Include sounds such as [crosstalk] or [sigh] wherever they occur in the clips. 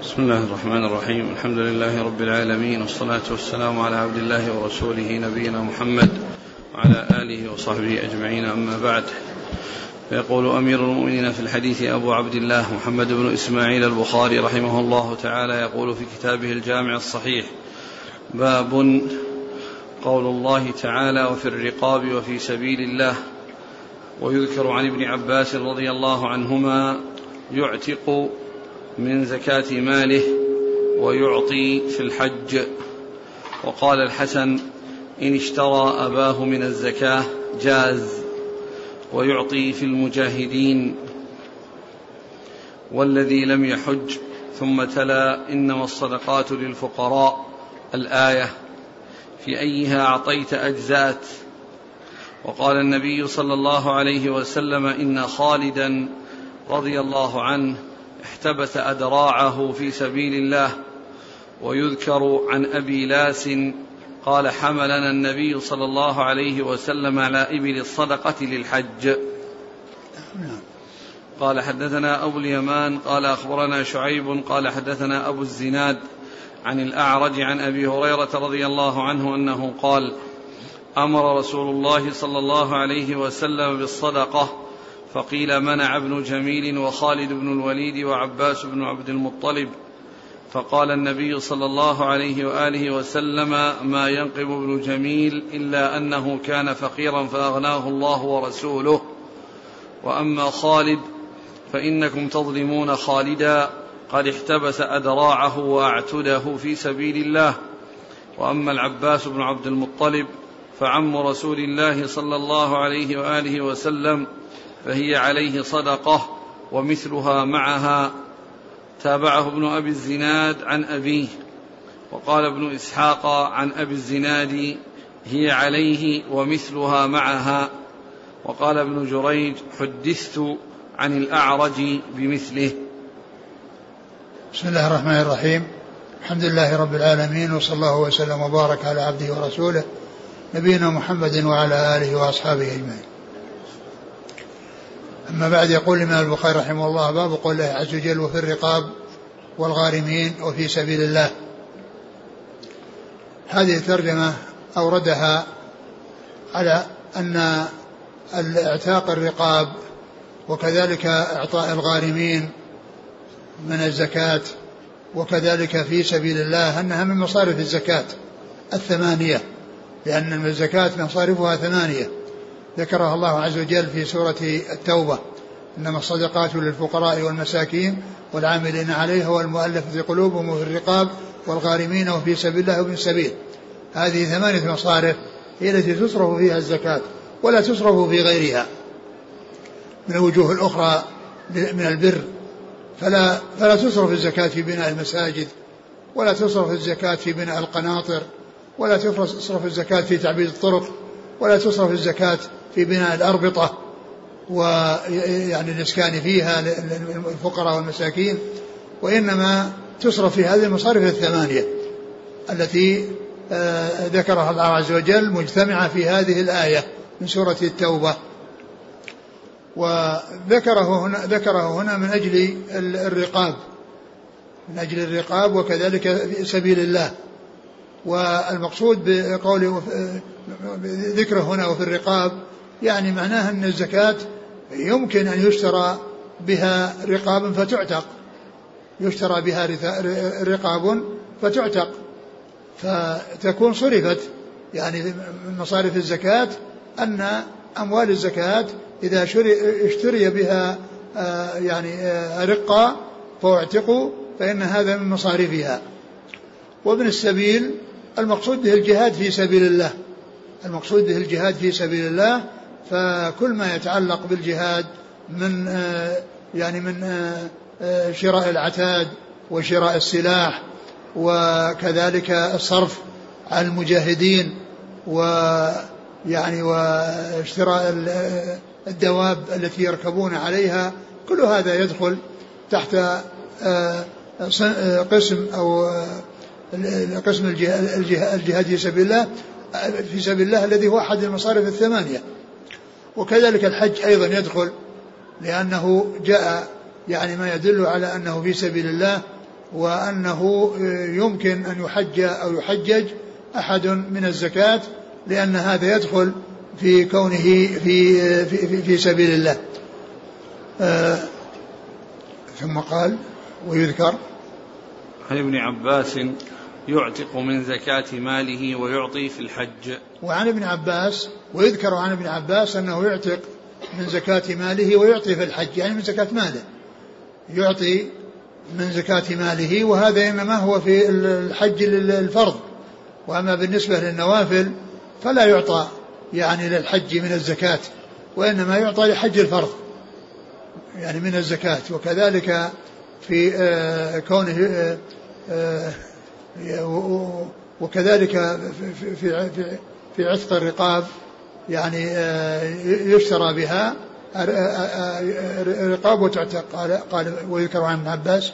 بسم الله الرحمن الرحيم. الحمد لله رب العالمين والصلاة والسلام على عبد الله ورسوله نبينا محمد وعلى آله وصحبه أجمعين. أما بعد فيقول أمير المؤمنين في الحديث أبو عبد الله محمد بن إسماعيل البخاري رحمه الله تعالى يقول في كتابه الجامع الصحيح باب قول الله تعالى وفي الرقاب وفي سبيل الله ويذكر عن ابن عباس رضي الله عنهما يعتق من زكاة ماله ويعطي في الحج. وقال الحسن إن اشترى أباه من الزكاة جاز ويعطي في المجاهدين. والذي لم يحج ثم تلا إنما الصدقات للفقراء. الآية في أيها أعطيت أجزات. وقال النبي صلى الله عليه وسلم إن خالدا رضي الله عنه احتبس أدراعه في سبيل الله ويذكر عن أبي لاس قال حملنا النبي صلى الله عليه وسلم على إبل الصدقة للحج. قال حدثنا أبو اليمان قال أخبرنا شعيب قال حدثنا أبو الزناد عن الأعرج عن أبي هريرة رضي الله عنه أنه قال أمر رسول الله صلى الله عليه وسلم بالصدقة فقيل منع ابن جميل وخالد بن الوليد وعباس بن عبد المطلب فقال النبي صلى الله عليه وآله وسلم ما ينقب ابن جميل إلا أنه كان فقيرا فأغناه الله ورسوله. وأما خالد فإنكم تظلمون خالدا قد احتبس أدراعه وأعتده في سبيل الله. وأما العباس بن عبد المطلب فعم رسول الله صلى الله عليه وآله وسلم فهي عليه صدقة ومثلها معها. تابعه ابن أبي الزناد عن أبيه وقال ابن إسحاق عن أبي الزناد هي عليه ومثلها معها. وقال ابن جريج حدثت عن الأعرج بمثله. بسم الله الرحمن الرحيم. الحمد لله رب العالمين وصلى الله وسلم وبارك على عبده ورسوله نبينا محمد وعلى آله وأصحابه أجمعين. أما بعد يقول الإمام البخاري رحمه الله باب قول الله عز وجل وفي الرقاب والغارمين وفي سبيل الله. هذه الترجمة أوردها على أن اعتاق الرقاب وكذلك إعطاء الغارمين من الزكاة وكذلك في سبيل الله أنها من مصارف الزكاة الثمانية لأن الزكاة مصارفها ثمانية. ذكرها الله عز وجل في سورة التوبة. إنما الصدقات للفقراء والمساكين والعاملين عليها والمؤلفة قلوبهم وفي الرقاب والغارمين وفي سبيل الله وابن السبيل هذه ثمانية مصارف هي التي تصرف فيها الزكاة ولا تصرف في غيرها. من الوجوه الأخرى من البر فلا فلا تصرف الزكاة في بناء المساجد ولا تصرف الزكاة في بناء القناطر ولا تصرف الزكاة في تعبيد الطرق ولا تصرف الزكاة في بناء الأربطة ويعني الإسكان فيها للفقراء والمساكين وإنما تصرف في هذه المصارف الثمانية التي آه، ذكرها الله عز وجل مجتمعة في هذه الآية من سورة التوبة. وذكره هنا ذكره هنا من أجل الرقاب من أجل الرقاب وكذلك سبيل الله. والمقصود بقوله ذكره هنا وفي الرقاب يعني معناها أن الزكاة يمكن أن يشترى بها رقاب فتعتق. يشترى بها رقاب فتعتق. فتكون صرفت. يعني من مصارف الزكاة أن أموال الزكاة إذا اشتري بها آه، يعني آه، رقة فأعتقوا فإن هذا من مصارفها. وابن السبيل المقصود به الجهاد في سبيل الله. المقصود به الجهاد في سبيل الله فكل ما يتعلق بالجهاد من آه، يعني من آه، آه، شراء العتاد وشراء السلاح وكذلك الصرف على المجاهدين ويعني واشتراء الدواب التي يركبون عليها كل هذا يدخل تحت قسم أو قسم الجهاد في سبيل الله في سبيل الله الذي هو أحد المصارف الثمانية. وكذلك الحج أيضا يدخل لأنه جاء يعني ما يدل على أنه في سبيل الله وأنه يمكن أن يحج أو يحجج أحد من الزكاة لأن هذا يدخل في كونه في في, في سبيل الله. آه ثم قال ويذكر عن ابن عباس يعتق من زكاة ماله ويعطي في الحج. وعن ابن عباس ويذكر عن ابن عباس أنه يعتق من زكاة ماله ويعطي في الحج يعني من زكاة ماله. يعطي من زكاة ماله وهذا إنما هو في الحج الفرض وأما بالنسبة للنوافل فلا يعطى يعني للحج من الزكاة وإنما يعطى لحج الفرض يعني من الزكاة. وكذلك في آه، كونه آه، آه، وكذلك في في في عتق الرقاب يعني يشترى بها رقاب وتعتق قال قال ويذكر عن ابن عباس.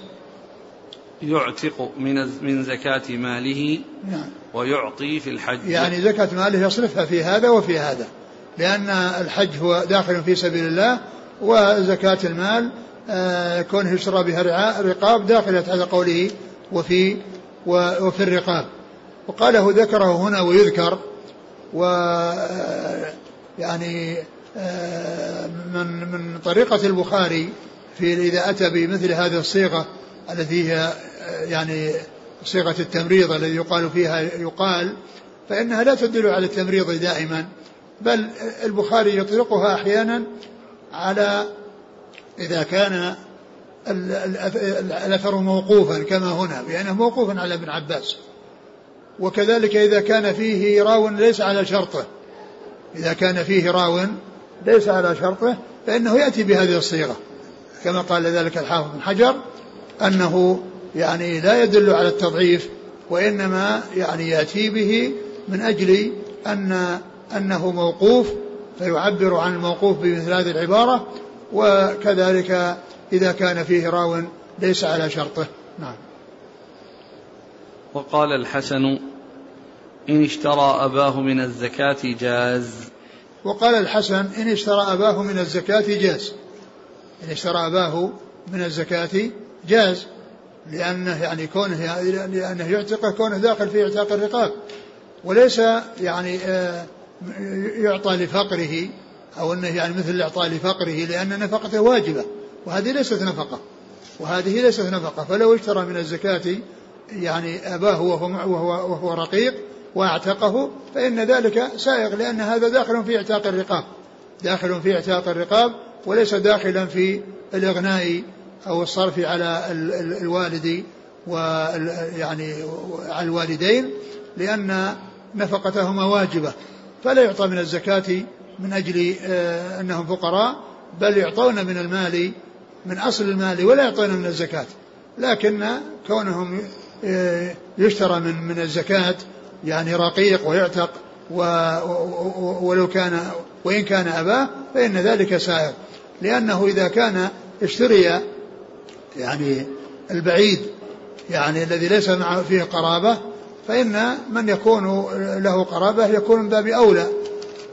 يعتق من من زكاة ماله نعم. ويعطي في الحج. يعني زكاة ماله يصرفها في هذا وفي هذا لأن الحج هو داخل في سبيل الله وزكاة المال آه، كونه يشترى بها رقاب داخلة على قوله وفي وفي الرقاب. وقاله ذكره هنا ويذكر و يعني من من طريقة البخاري في إذا أتى بمثل هذه الصيغة التي هي يعني صيغة التمريض الذي يقال فيها يقال فإنها لا تدل على التمريض دائما بل البخاري يطلقها أحيانا على إذا كان الأثر موقوفا كما هنا بأنه موقوف على ابن عباس. وكذلك إذا كان فيه راو ليس على شرطه. إذا كان فيه راو ليس على شرطه فإنه يأتي بهذه الصيغة. كما قال ذلك الحافظ بن حجر أنه يعني لا يدل على التضعيف وإنما يعني يأتي به من أجل أن أنه موقوف فيعبر عن الموقوف بمثل هذه العبارة وكذلك إذا كان فيه راو ليس على شرطه. وقال الحسن إن اشترى أباه من الزكاة جاز. وقال الحسن إن اشترى أباه من الزكاة جاز. إن اشترى أباه من الزكاة جاز. لأنه يعني كونه لأنه يعتقه كونه داخل في اعتاق الرقاب. وليس يعني آه، يعطى لفقره أو أنه يعني مثل الإعطاء لفقره لأن نفقته واجبة. وهذه ليست نفقة. وهذه ليست نفقة. فلو اشترى من الزكاة يعني أباه وهو, وهو, وهو رقيق واعتقه فإن ذلك سائغ لأن هذا داخل في إعتاق الرقاب. داخل في إعتاق الرقاب وليس داخلا في الإغناء أو الصرف على الوالد ويعني على الوالدين لأن نفقتهما واجبة. فلا يعطى من الزكاة من أجل آه، أنهم فقراء بل يعطون من المال من أصل المال ولا يعطون من الزكاة. لكن كونهم يشترى من من الزكاة يعني رقيق ويعتق ولو كان وإن كان أباه فإن ذلك سائر. لأنه إذا كان اشتري يعني البعيد يعني الذي ليس معه فيه قرابة فإن من يكون له قرابة يكون من باب أولى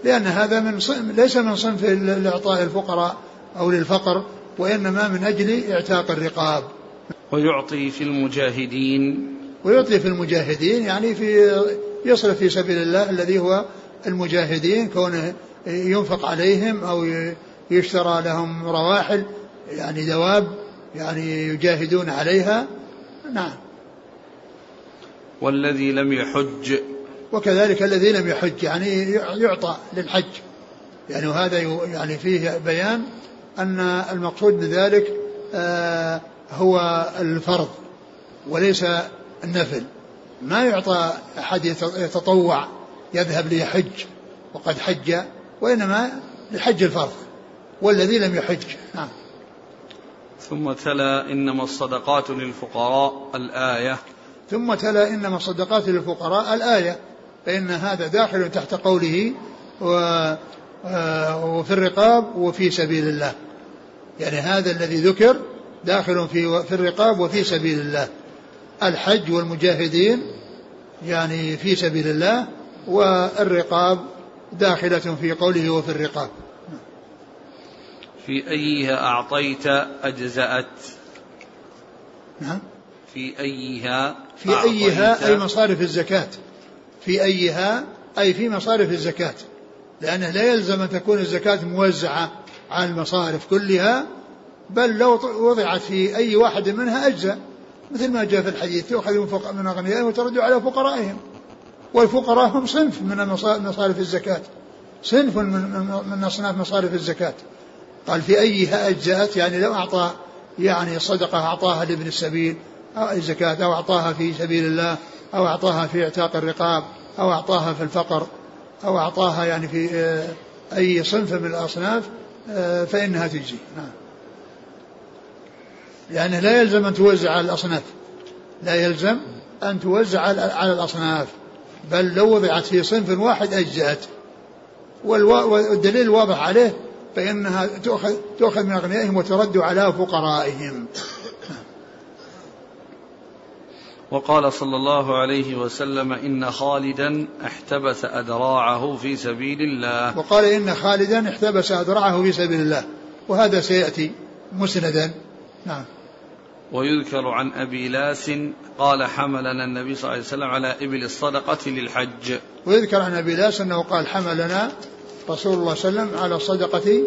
لأن هذا من صنف ليس من صنف الإعطاء الفقراء أو للفقر وإنما من أجل إعتاق الرقاب. ويعطي في المجاهدين. ويعطي في المجاهدين يعني في يصرف في سبيل الله الذي هو المجاهدين كونه ينفق عليهم أو يشترى لهم رواحل يعني دواب يعني يجاهدون عليها. نعم. والذي لم يحج. وكذلك الذي لم يحج يعني يعطى للحج. يعني وهذا يعني فيه بيان أن المقصود بذلك آه، هو الفرض وليس النفل. ما يعطى أحد يتطوع يذهب ليحج وقد حج وإنما لحج الفرض والذي لم يحج. نعم. ثم تلا إنما الصدقات للفقراء الآية. ثم تلا إنما الصدقات للفقراء الآية فإن هذا داخل تحت قوله و آه، وفي الرقاب وفي سبيل الله. يعني هذا الذي ذكر داخل في في الرقاب وفي سبيل الله. الحج والمجاهدين يعني في سبيل الله والرقاب داخلة في قوله وفي الرقاب. في أيها أعطيت أجزأت. نعم. في أيها في أيها أي مصارف الزكاة. في أيها أي في مصارف الزكاة. لأنه لا يلزم أن تكون الزكاة موزعة على المصارف كلها بل لو وضعت في أي واحد منها أجزاء مثل ما جاء في الحديث تؤخذ من أغنيائهم وترد على فقرائهم. والفقراء هم صنف من مصارف الزكاة. صنف من أصناف مصارف الزكاة. قال في أيها أجزأت يعني لو أعطى يعني صدقة أعطاها لابن السبيل أو الزكاة أو أعطاها في سبيل الله أو أعطاها في إعتاق الرقاب أو أعطاها في الفقر أو أعطاها يعني في آه، أي صنف من الأصناف آه، فإنها تجزي. نعم. لأنه لا يلزم أن توزع على الأصناف. لا يلزم أن توزع على الأصناف. بل لو وضعت في صنف واحد أجزأت. والدليل الواضح عليه فإنها تؤخذ, تؤخذ من أغنيائهم وترد على فقرائهم. وقال صلى الله عليه وسلم إن خالدا احتبس أدراعه في سبيل الله. وقال إن خالدا احتبس أدراعه في سبيل الله. وهذا سيأتي مسندا. نعم. ويذكر عن أبي لاس قال حملنا النبي صلى الله عليه وسلم على إبل الصدقة للحج. ويذكر عن أبي لاس أنه قال حملنا رسول الله صلى الله عليه وسلم على الصدقة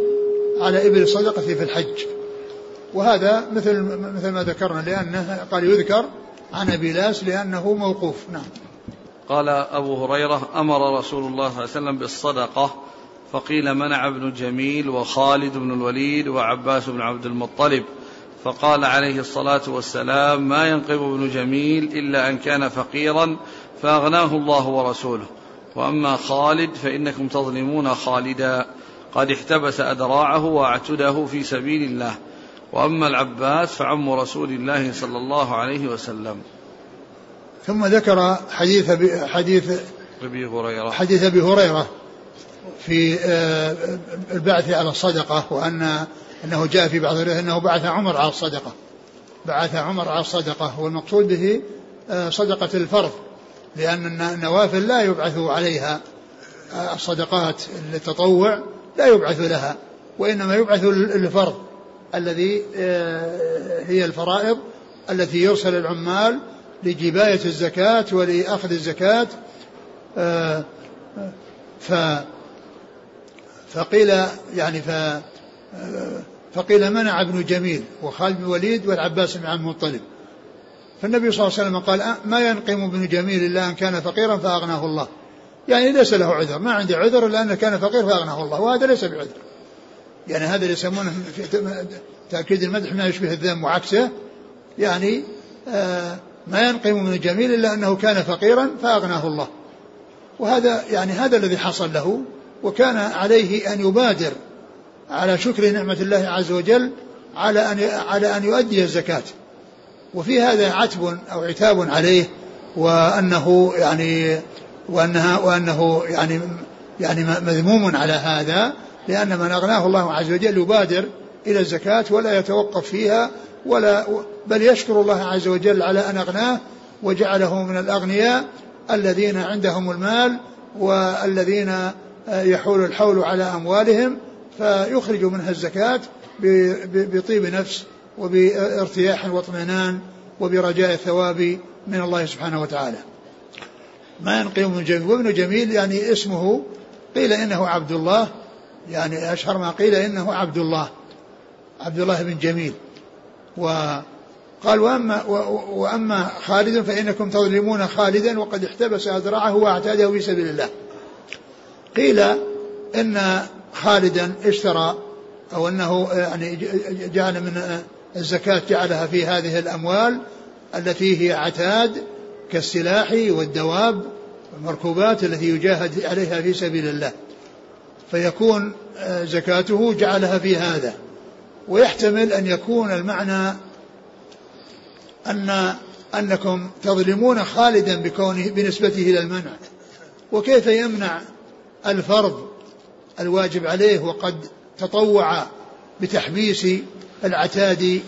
على إبل الصدقة في الحج. وهذا مثل مثل ما ذكرنا لأنه قال يذكر عن أبي لاس لأنه موقوف. نعم. قال أبو هريرة أمر رسول الله صلى الله عليه وسلم بالصدقة فقيل منع ابن جميل وخالد بن الوليد وعباس بن عبد المطلب. فقال عليه الصلاة والسلام ما ينقب ابن جميل إلا أن كان فقيرا فأغناه الله ورسوله. وأما خالد فإنكم تظلمون خالدا. قد احتبس أدراعه وأعتده في سبيل الله. وأما العباس فعم رسول الله صلى الله عليه وسلم. ثم ذكر حديث حديث أبي هريرة. حديث أبي هريرة في آه، البعث على الصدقة وأن أنه جاء في بعض الروايات أنه بعث عمر على الصدقة. بعث عمر على الصدقة. والمقصود به آه، صدقة الفرض. لأن النوافل لا يبعث عليها آه، الصدقات التطوع لا يبعث لها. وإنما يبعث للفرض الذي آه، هي الفرائض التي يرسل العمال لجباية الزكاة ولأخذ الزكاة. ف فقيل يعني ف فقيل منع ابن جميل وخالد بن الوليد والعباس بن عبد المطلب. فالنبي صلى الله عليه وسلم قال ما ينقم ابن جميل إلا أن كان فقيرا فأغناه الله. يعني ليس له عذر ما عندي عذر إلا انه كان فقير فأغناه الله وهذا ليس بعذر. يعني هذا اللي يسمونه في تأكيد المدح ما يشبه الذم وعكسه. يعني آه ما ينقم ابن جميل إلا أنه كان فقيرا فأغناه الله. وهذا يعني هذا الذي حصل له وكان عليه أن يبادر على شكر نعمة الله عز وجل على أن على أن يؤدي الزكاة. وفي هذا عتب أو عتاب عليه وأنه يعني وأنها وأنه يعني يعني مذموم على هذا لأن من أغناه الله عز وجل يبادر إلى الزكاة ولا يتوقف فيها ولا بل يشكر الله عز وجل على أن أغناه وجعله من الأغنياء الذين عندهم المال والذين يحول الحول على أموالهم فيخرج منها الزكاة بطيب نفس وبارتياح واطمئنان وبرجاء الثواب من الله سبحانه وتعالى. ما ينقيم من جميل. وابن جميل يعني اسمه قيل إنه عبد الله. يعني أشهر ما قيل إنه عبد الله. عبد الله بن جميل. وقال واما وأما خالد فإنكم تظلمون خالدا وقد احتبس اذرعه واعتاده في سبيل الله. قيل إن خالدا اشترى أو أنه يعني جعل من الزكاة جعلها في هذه الأموال التي هي عتاد كالسلاح والدواب والمركوبات التي يجاهد عليها في سبيل الله. فيكون زكاته جعلها في هذا. ويحتمل أن يكون المعنى أن أنكم تظلمون خالدا بكونه بنسبته إلى المنع. وكيف يمنع الفرض الواجب عليه وقد تطوع بتحبيس العتاد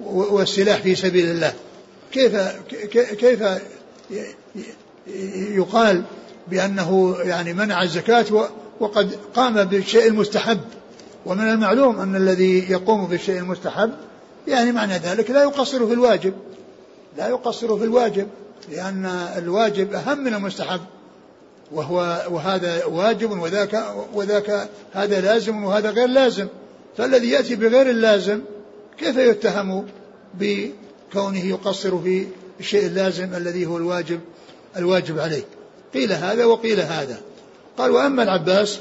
والسلاح في سبيل الله. كيف كيف يقال بأنه يعني منع الزكاة وقد قام بالشيء المستحب. ومن المعلوم أن الذي يقوم بالشيء المستحب يعني معنى ذلك لا يقصر في الواجب. لا يقصر في الواجب لأن الواجب أهم من المستحب. وهو وهذا واجب وذاك وذاك هذا لازم وهذا غير لازم. فالذي يأتي بغير اللازم كيف يتهم بكونه يقصر في الشيء اللازم الذي هو الواجب الواجب عليه؟ قيل هذا وقيل هذا. قال وأما العباس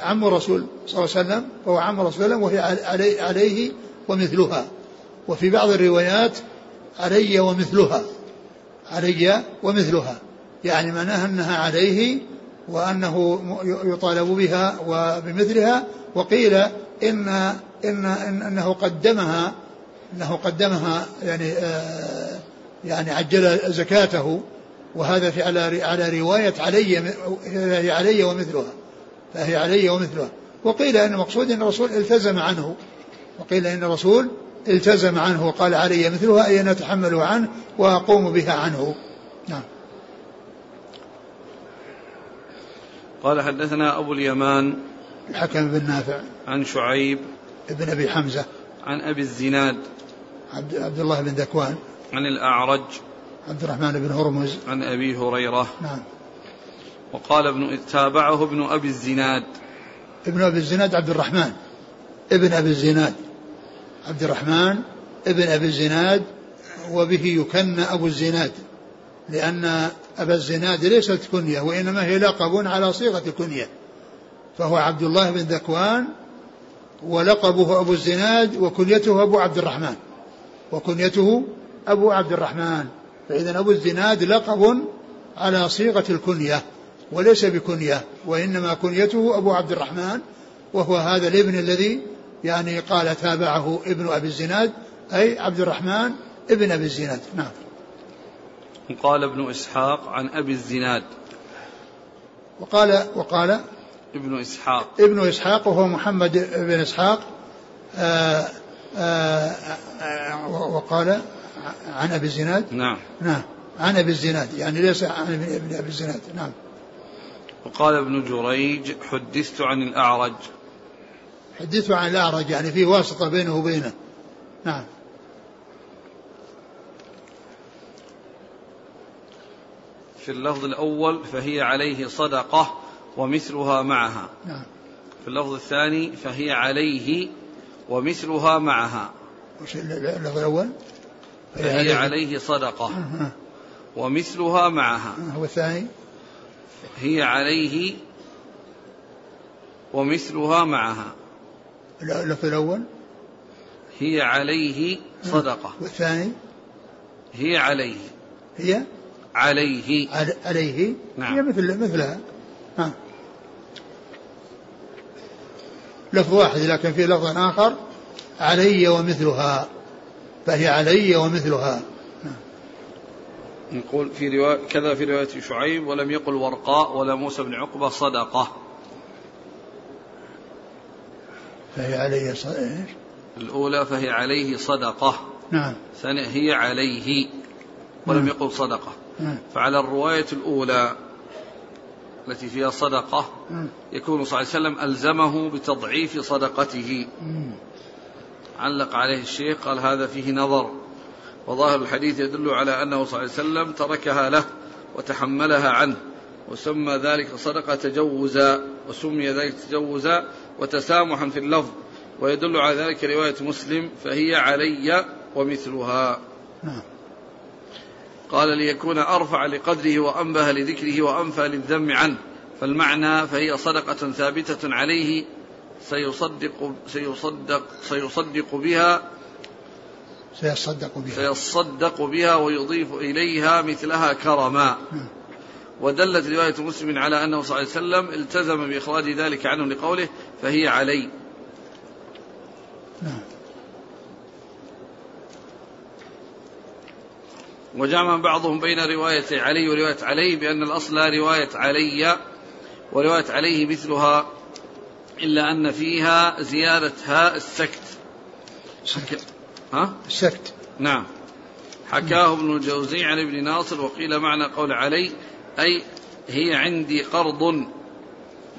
عم الرسول صلى الله عليه وسلم فهو عم الرسول صلى الله عليه وسلم وهي عليه ومثلها. وفي بعض الروايات علي ومثلها علي ومثلها. يعني معناها أنها عليه وأنه يطالب بها وبمثلها وقيل إن إن, إن أنه قدمها أنه قدمها يعني آه يعني عجل زكاته وهذا في على على رواية علي هي علي ومثلها فهي علي ومثلها. وقيل أن المقصود أن الرسول التزم عنه وقيل أن الرسول التزم عنه وقال علي مثلها أي أن أتحمل عنه وأقوم بها عنه. نعم. قال حدثنا أبو اليمان الحكم بن نافع عن شعيب ابن أبي حمزة عن أبي الزناد عبد, عبد الله بن ذكوان عن الأعرج عبد الرحمن بن هرمز عن أبي هريرة نعم. وقال ابن تابعه ابن أبي الزناد ابن أبي الزناد عبد الرحمن. ابن أبي الزناد. عبد الرحمن ابن أبي الزناد وبه يكنى أبو الزناد لأن أبا الزناد ليست كنية وإنما هي لقب على صيغة الكنية فهو عبد الله بن ذكوان ولقبه أبو الزناد وكنيته أبو عبد الرحمن. وكنيته أبو عبد الرحمن. فإذا أبو الزناد لقب على صيغة الكنية وليس بكنية وإنما كنيته أبو عبد الرحمن. وهو هذا الابن الذي يعني قال تابعه ابن أبي الزناد أي عبد الرحمن ابن أبي الزناد. نعم. قال ابن إسحاق عن أبي الزناد. وقال وقال ابن إسحاق. ابن إسحاق وهو محمد بن إسحاق آآ آآ آآ وقال عن أبي الزناد. نعم. نعم. عن أبي الزناد يعني ليس عن ابن أبي الزناد. نعم. وقال ابن جريج حدثت عن الأعرج. حدثت عن الأعرج يعني في واسطة بينه وبينه. نعم. في اللفظ الأول فهي عليه صدقة ومثلها معها. نعم. في اللفظ الثاني فهي عليه ومثلها معها. اللفظ الأول؟ فهي عليه, عليه صدقة. ومثلها معها. هو الثاني؟ هي عليه ومثلها معها. اللفظ الأول؟ هي عليه صدقة. والثاني؟ هي عليه. هي؟ عليه. عليه. نعم. هي مثل مثلها. نعم لفظ واحد لكن في لفظ آخر علي ومثلها. فهي علي ومثلها. نقول في رواية كذا في رواية شعيب ولم يقل ورقاء ولا موسى بن عقبة صدقة. فهي عليه صدقة الأولى فهي عليه صدقة. نعم. ثانية هي عليه ولم نعم. يقل صدقة. نعم. فعلى الرواية الأولى التي فيها صدقة. يكون صلى الله عليه وسلم ألزمه بتضعيف صدقته. علق عليه الشيخ قال هذا فيه نظر وظاهر الحديث يدل على أنه صلى الله عليه وسلم تركها له وتحملها عنه وسمى ذلك صدقة تجوزا وسمي ذلك تجوزا وتسامحا في اللفظ ويدل على ذلك رواية مسلم فهي علي ومثلها نعم قال ليكون أرفع لقدره وأنبه لذكره وأنفى للذم عنه. فالمعنى فهي صدقة ثابتة عليه سيصدق سيصدق سيصدق بها سيصدق بها. سيصدق بها ويضيف إليها مثلها كرما. نعم. ودلت رواية مسلم على أنه صلى الله عليه وسلم التزم بإخراج ذلك عنه لقوله فهي علي. نعم. وجمع بعضهم بين رواية علي ورواية علي بأن الأصل رواية علي ورواية عليه مثلها إلا أن فيها زيادة هاء السكت. حكى ها؟ السكت. نعم. حكاه ابن الجوزي عن ابن ناصر وقيل معنى قول علي أي هي عندي قرض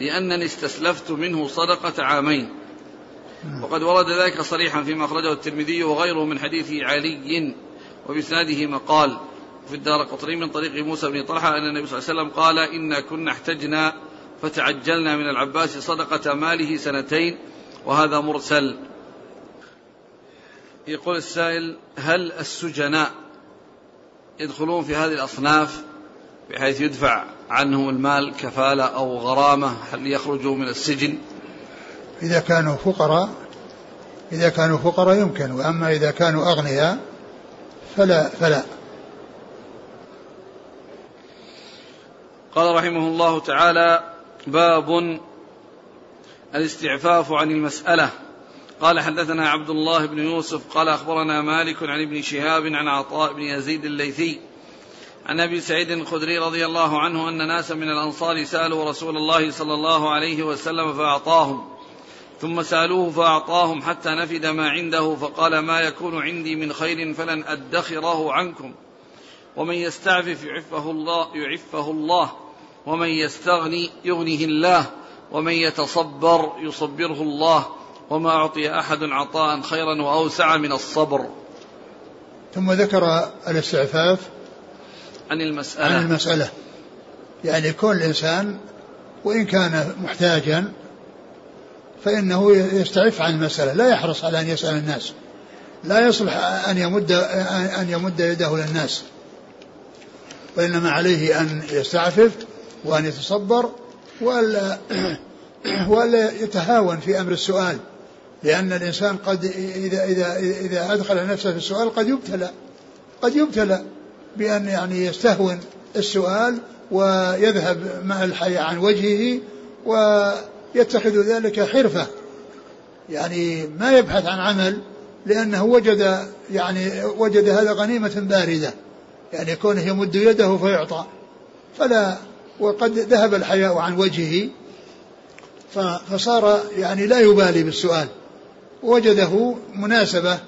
لأنني استسلفت منه صدقة عامين. وقد ورد ذلك صريحا فيما أخرجه الترمذي وغيره من حديث علي. وبإسناده مقال في الدار قطري من طريق موسى بن طلحة أن النبي صلى الله عليه وسلم قال إنا كنا احتجنا فتعجلنا من العباس صدقة ماله سنتين وهذا مرسل. يقول السائل هل السجناء يدخلون في هذه الأصناف بحيث يدفع عنهم المال كفالة أو غرامة؟ هل يخرجوا من السجن؟ إذا كانوا فقراء إذا كانوا فقراء يمكن وأما إذا كانوا أغنياء فلا فلا. قال رحمه الله تعالى باب الاستعفاف عن المسألة. قال حدثنا عبد الله بن يوسف قال أخبرنا مالك عن ابن شهاب عن عطاء بن يزيد الليثي عن أبي سعيد الخدري رضي الله عنه أن ناسا من الأنصار سألوا رسول الله صلى الله عليه وسلم فأعطاهم. ثم سألوه فأعطاهم حتى نفد ما عنده فقال ما يكون عندي من خير فلن أدخره عنكم. ومن يستعفف يعفه الله يعفه الله. ومن يستغني يغنه الله. ومن يتصبر يصبره الله. وما أعطي أحد عطاء خيرا وأوسع من الصبر. ثم ذكر الاستعفاف عن المسألة. عن المسألة. يعني كل إنسان وإن كان محتاجا فإنه يستعف عن المسألة لا يحرص على أن يسأل الناس. لا يصلح أن يمد أن يمد يده للناس وإنما عليه أن يستعفف وأن يتصبر وألا [clears throat] وألا يتهاون في أمر السؤال. لأن الإنسان قد إذا إذا إذا أدخل نفسه في السؤال قد يبتلى قد يبتلى بأن يعني يستهون السؤال ويذهب مع الحياة عن وجهه ويتخذ ذلك حرفة. يعني ما يبحث عن عمل لأنه وجد يعني وجد هذا غنيمة باردة. يعني كونه يمد يده فيعطى. فلا وقد ذهب الحياء عن وجهه. فصار يعني لا يبالي بالسؤال. وجده مناسبة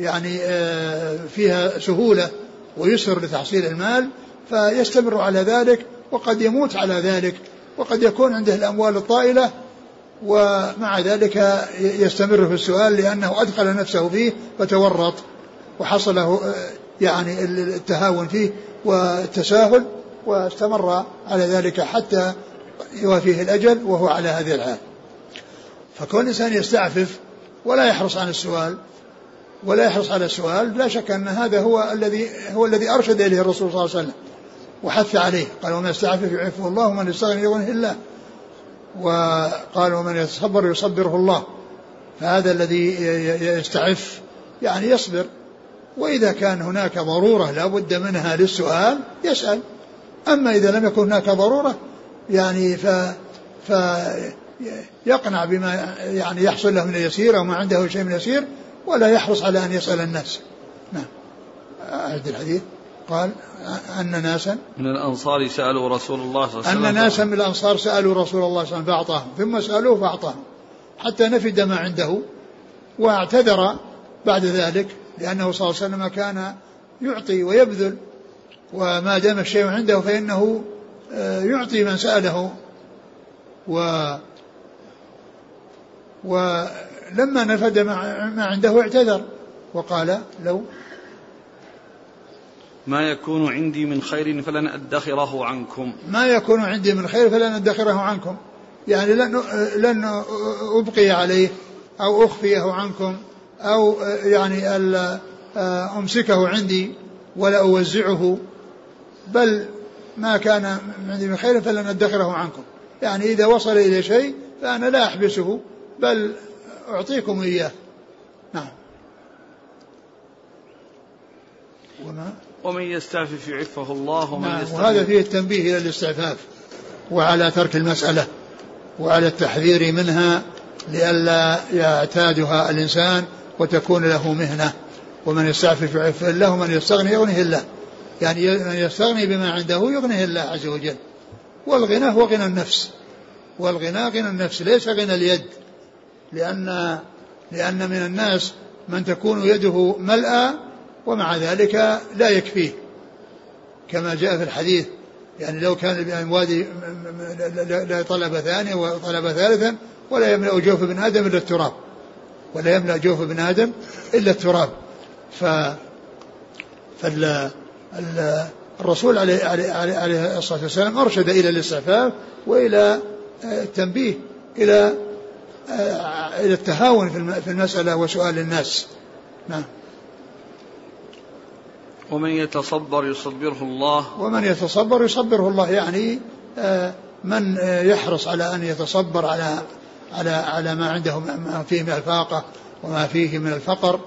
يعني آه، فيها سهولة ويسر لتحصيل المال فيستمر على ذلك وقد يموت على ذلك. وقد يكون عنده الأموال الطائلة ومع ذلك يستمر في السؤال لأنه أدخل نفسه فيه فتورط وحصله يعني التهاون فيه والتساهل واستمر على ذلك حتى يوافيه الأجل وهو على هذه الحال. فكون الإنسان يستعفف ولا يحرص عن السؤال ولا يحرص على السؤال لا شك أن هذا هو الذي هو الذي أرشد إليه الرسول صلى الله عليه وسلم وحث عليه. قال ومن يستعفف يعفه الله ومن يستغني يغنه الله. وقال ومن يتصبر يصبره الله. فهذا الذي يستعف يعني يصبر. وإذا كان هناك ضرورة لا بد منها للسؤال يسأل. أما إذا لم يكن هناك ضرورة يعني ف ف يقنع بما يعني يحصل له من اليسير أو ما عنده شيء من اليسير ولا يحرص على أن يسأل الناس. نعم. أعد الحديث. قال أن ناسا من الأنصار سألوا رسول الله صلى الله عليه وسلم. أن ناسا من الأنصار سألوا رسول الله صلى الله عليه وسلم فأعطاهم. ثم سألوه فأعطاهم. حتى نفد ما عنده واعتذر بعد ذلك لأنه صلى الله عليه وسلم كان يعطي ويبذل. وما دام الشيء عنده فإنه آه، يعطي من سأله. و ولما نفد ما عنده اعتذر. وقال لو ما يكون عندي من خير فلن أدخره عنكم. ما يكون عندي من خير فلن أدخره عنكم. يعني لن لن أبقي عليه أو أخفيه عنكم أو يعني أمسكه عندي ولا أوزعه. بل ما كان عندي من خير فلن أدخره عنكم. يعني إذا وصل إلى شيء فأنا لا أحبسه بل أعطيكم إياه. نعم. وما؟ ومن يستعفف يعفه الله ومن نعم وهذا فيه التنبيه إلى الاستعفاف وعلى ترك المسألة وعلى التحذير منها لئلا يعتادها الإنسان وتكون له مهنة. ومن يستعفف يعفه الله ومن يستغني يغنيه الله. يعني من يستغني بما عنده يغنيه الله عز وجل. والغنى هو غنى النفس. والغنى غنى النفس ليس غنى اليد. لأن لأن من الناس من تكون يده ملأى ومع ذلك لا يكفيه. كما جاء في الحديث يعني لو كان بأمواد لا طلب ثانيا وطلب ثالثا ولا يملأ جوف ابن آدم إلا التراب. ولا يملأ جوف ابن آدم إلا التراب. ف فال الرسول عليه, عليه, عليه الصلاة والسلام أرشد إلى الاستعفاف وإلى التنبيه إلى إلى التهاون في المسألة وسؤال الناس. نعم. ومن يتصبر يصبره الله. ومن يتصبر يصبره الله. يعني آه، من يحرص على أن يتصبر على على على ما عنده ما فيه من الفاقة وما فيه من الفقر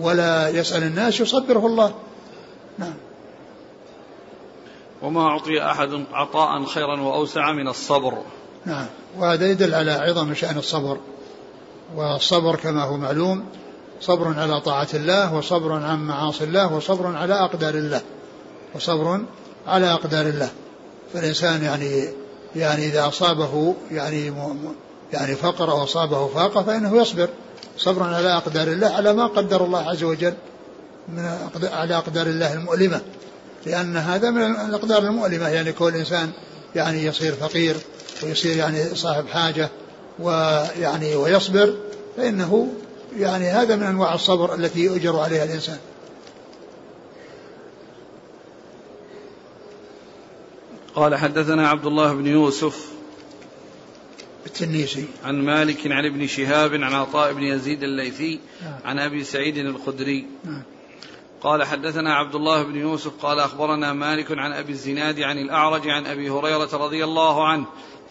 ولا يسأل الناس يصبره الله. نعم. وما أعطي أحد عطاء خيرا وأوسع من الصبر. نعم. وهذا يدل على عظم شأن الصبر. والصبر كما هو معلوم صبر على طاعة الله وصبر عن معاصي الله وصبر على أقدار الله. وصبر على أقدار الله. فالإنسان يعني يعني إذا أصابه يعني يعني فقر أو أصابه فاقة فإنه يصبر. صبرا على أقدار الله على ما قدر الله عز وجل من على أقدار الله المؤلمة. لأن هذا من الأقدار المؤلمة يعني كل إنسان يعني يصير فقير ويصير يعني صاحب حاجة ويعني ويصبر فإنه يعني هذا من أنواع الصبر التي يؤجر عليها الإنسان قال حدثنا عبد الله بن يوسف التنيسي عن مالك عن ابن شهاب عن عطاء بن يزيد الليثي نعم. عن أبي سعيد الخدري نعم. قال حدثنا عبد الله بن يوسف قال أخبرنا مالك عن أبي الزناد عن الأعرج عن أبي هريرة رضي الله عنه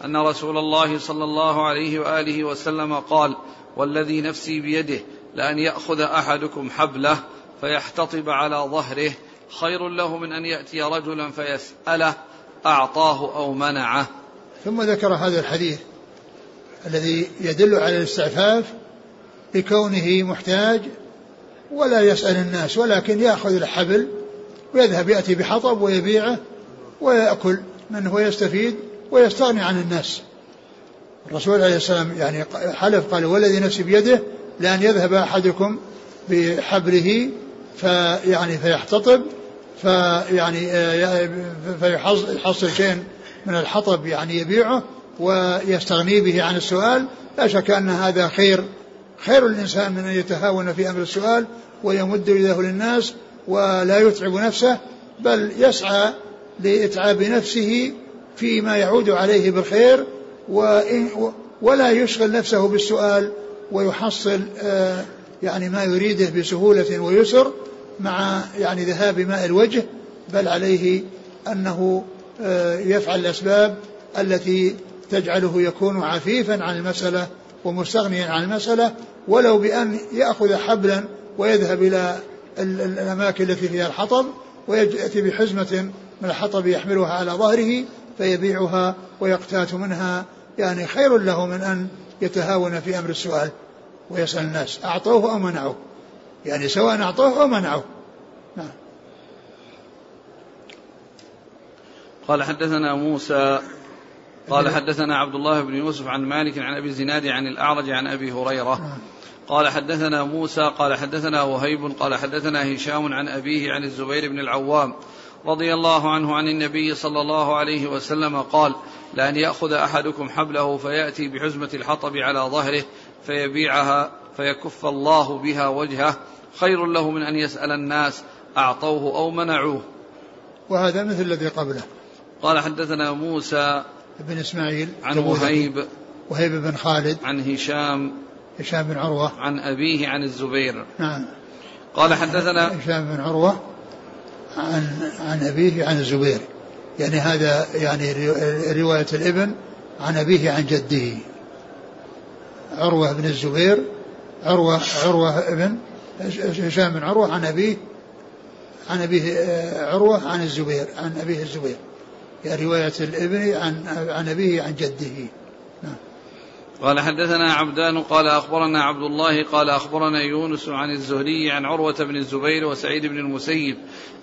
أن رسول الله صلى الله عليه وآله وسلم قال والذي نفسي بيده لأن يأخذ أحدكم حبله فيحتطب على ظهره خير له من أن يأتي رجلا فيسأله أعطاه أو منعه. ثم ذكر هذا الحديث الذي يدل على الاستعفاف لكونه محتاج ولا يسأل الناس ولكن يأخذ الحبل ويذهب يأتي بحطب ويبيعه ويأكل منه ويستفيد ويستغني عن الناس. الرسول عليه السلام يعني حلف قال والذي نفسي بيده لأن يذهب أحدكم بحبله فيعني فيحتطب فيعني فيحصل شيء من الحطب يعني يبيعه ويستغني به عن السؤال. لا شك أن هذا خير خير الإنسان من أن يتهاون في أمر السؤال ويمد يده للناس ولا يتعب نفسه بل يسعى لإتعاب نفسه فيما يعود عليه بالخير ولا يشغل نفسه بالسؤال ويحصل آه، يعني ما يريده بسهولة ويسر مع يعني ذهاب ماء الوجه بل عليه أنه آه، يفعل الأسباب التي تجعله يكون عفيفا عن المسألة ومستغنيا عن المسألة ولو بأن يأخذ حبلا ويذهب إلى الأماكن التي فيها الحطب ويأتي بحزمة من الحطب يحملها على ظهره فيبيعها ويقتات منها يعني خير له من أن يتهاون في أمر السؤال ويسأل الناس أعطوه أو منعوه؟ يعني سواء أعطوه أو منعوه. نعم. قال حدثنا موسى قال حدثنا عبد الله بن يوسف عن مالك عن أبي الزناد عن الأعرج عن أبي هريرة. قال حدثنا موسى قال حدثنا وهيب قال حدثنا هشام عن أبيه عن الزبير بن العوام رضي الله عنه عن النبي صلى الله عليه وسلم قال لأن يأخذ أحدكم حبله فيأتي بحزمة الحطب على ظهره فيبيعها فيكف الله بها وجهه. خير له من أن يسأل الناس أعطوه أو منعوه. وهذا مثل الذي قبله. قال حدثنا موسى بن إسماعيل عن وهيب. وهيب بن خالد. عن هشام. هشام بن عروة. عن أبيه عن الزبير. نعم. قال حدثنا هشام بن عروة عن عن أبيه عن الزبير. يعني هذا يعني رواية الابن عن أبيه عن جده. عروة بن الزبير عروة عروة ابن هشام بن عروة عن أبيه عن أبيه آه، عروة عن الزبير عن أبيه الزبير. يعني رواية الابن عن عن أبيه عن جده. نعم. قال حدثنا عبدان قال أخبرنا عبد الله قال أخبرنا يونس عن الزهري عن عروة بن الزبير وسعيد بن المسيب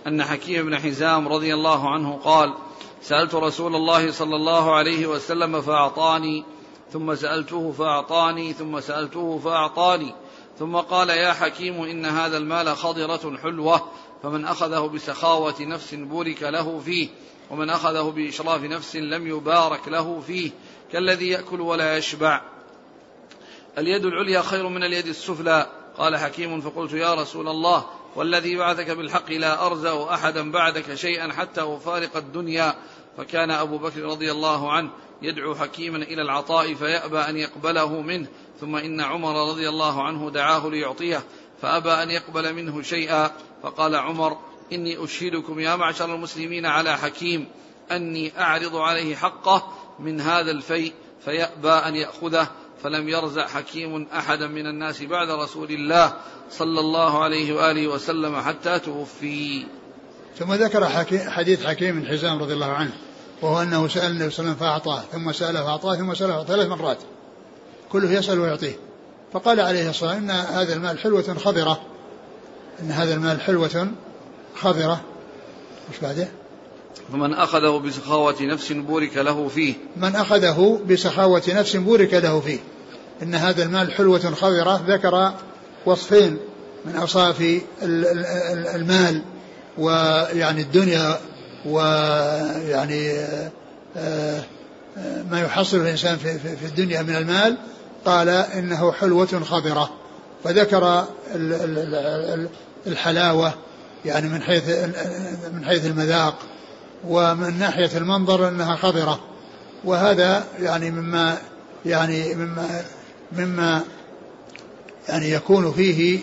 أن حكيم بن حزام رضي الله عنه قال سألت رسول الله صلى الله عليه وسلم فأعطاني ثم سألته فأعطاني ثم سألته فأعطاني ثم قال يا حكيم إن هذا المال خضرة حلوة فمن أخذه بسخاوة نفس بورك له فيه ومن أخذه بإشراف نفس لم يبارك له فيه كالذي يأكل ولا يشبع. اليد العليا خير من اليد السفلى. قال حكيم فقلت يا رسول الله والذي بعثك بالحق لا أرزأ أحدا بعدك شيئا حتى أفارق الدنيا. فكان أبو بكر رضي الله عنه يدعو حكيما إلى العطاء فيأبى أن يقبله منه. ثم إن عمر رضي الله عنه دعاه ليعطيه فأبى أن يقبل منه شيئا. فقال عمر إني أشهدكم يا معشر المسلمين على حكيم أني أعرض عليه حقه من هذا الفيء فيأبى أن يأخذه فلم يرزع حكيم أحدا من الناس بعد رسول الله صلى الله عليه وآله وسلم حتى توفي. ثم ذكر حديث حكيم بن حزام رضي الله عنه وهو أنه سأل النبي صلى الله عليه وسلم فأعطاه ثم سأله فأعطاه ثم سأله ثلاث مرات كله يسأل ويعطيه. فقال عليه الصلاة والسلام إن هذا المال حلوة خضرة. إن هذا المال حلوة خضرة. مش بعده؟ فمن أخذه بسخاوة نفس بورك له فيه. من أخذه بسخاوة نفس بورك له فيه. إن هذا المال حلوة خضرة ذكر وصفين من أوصاف المال ويعني الدنيا ويعني آه، ما يحصل الإنسان في الدنيا من المال. قال إنه حلوة خضرة. فذكر الحلاوة يعني من حيث من حيث المذاق. ومن ناحية المنظر أنها خضرة. وهذا يعني مما يعني مما مما يعني يكون فيه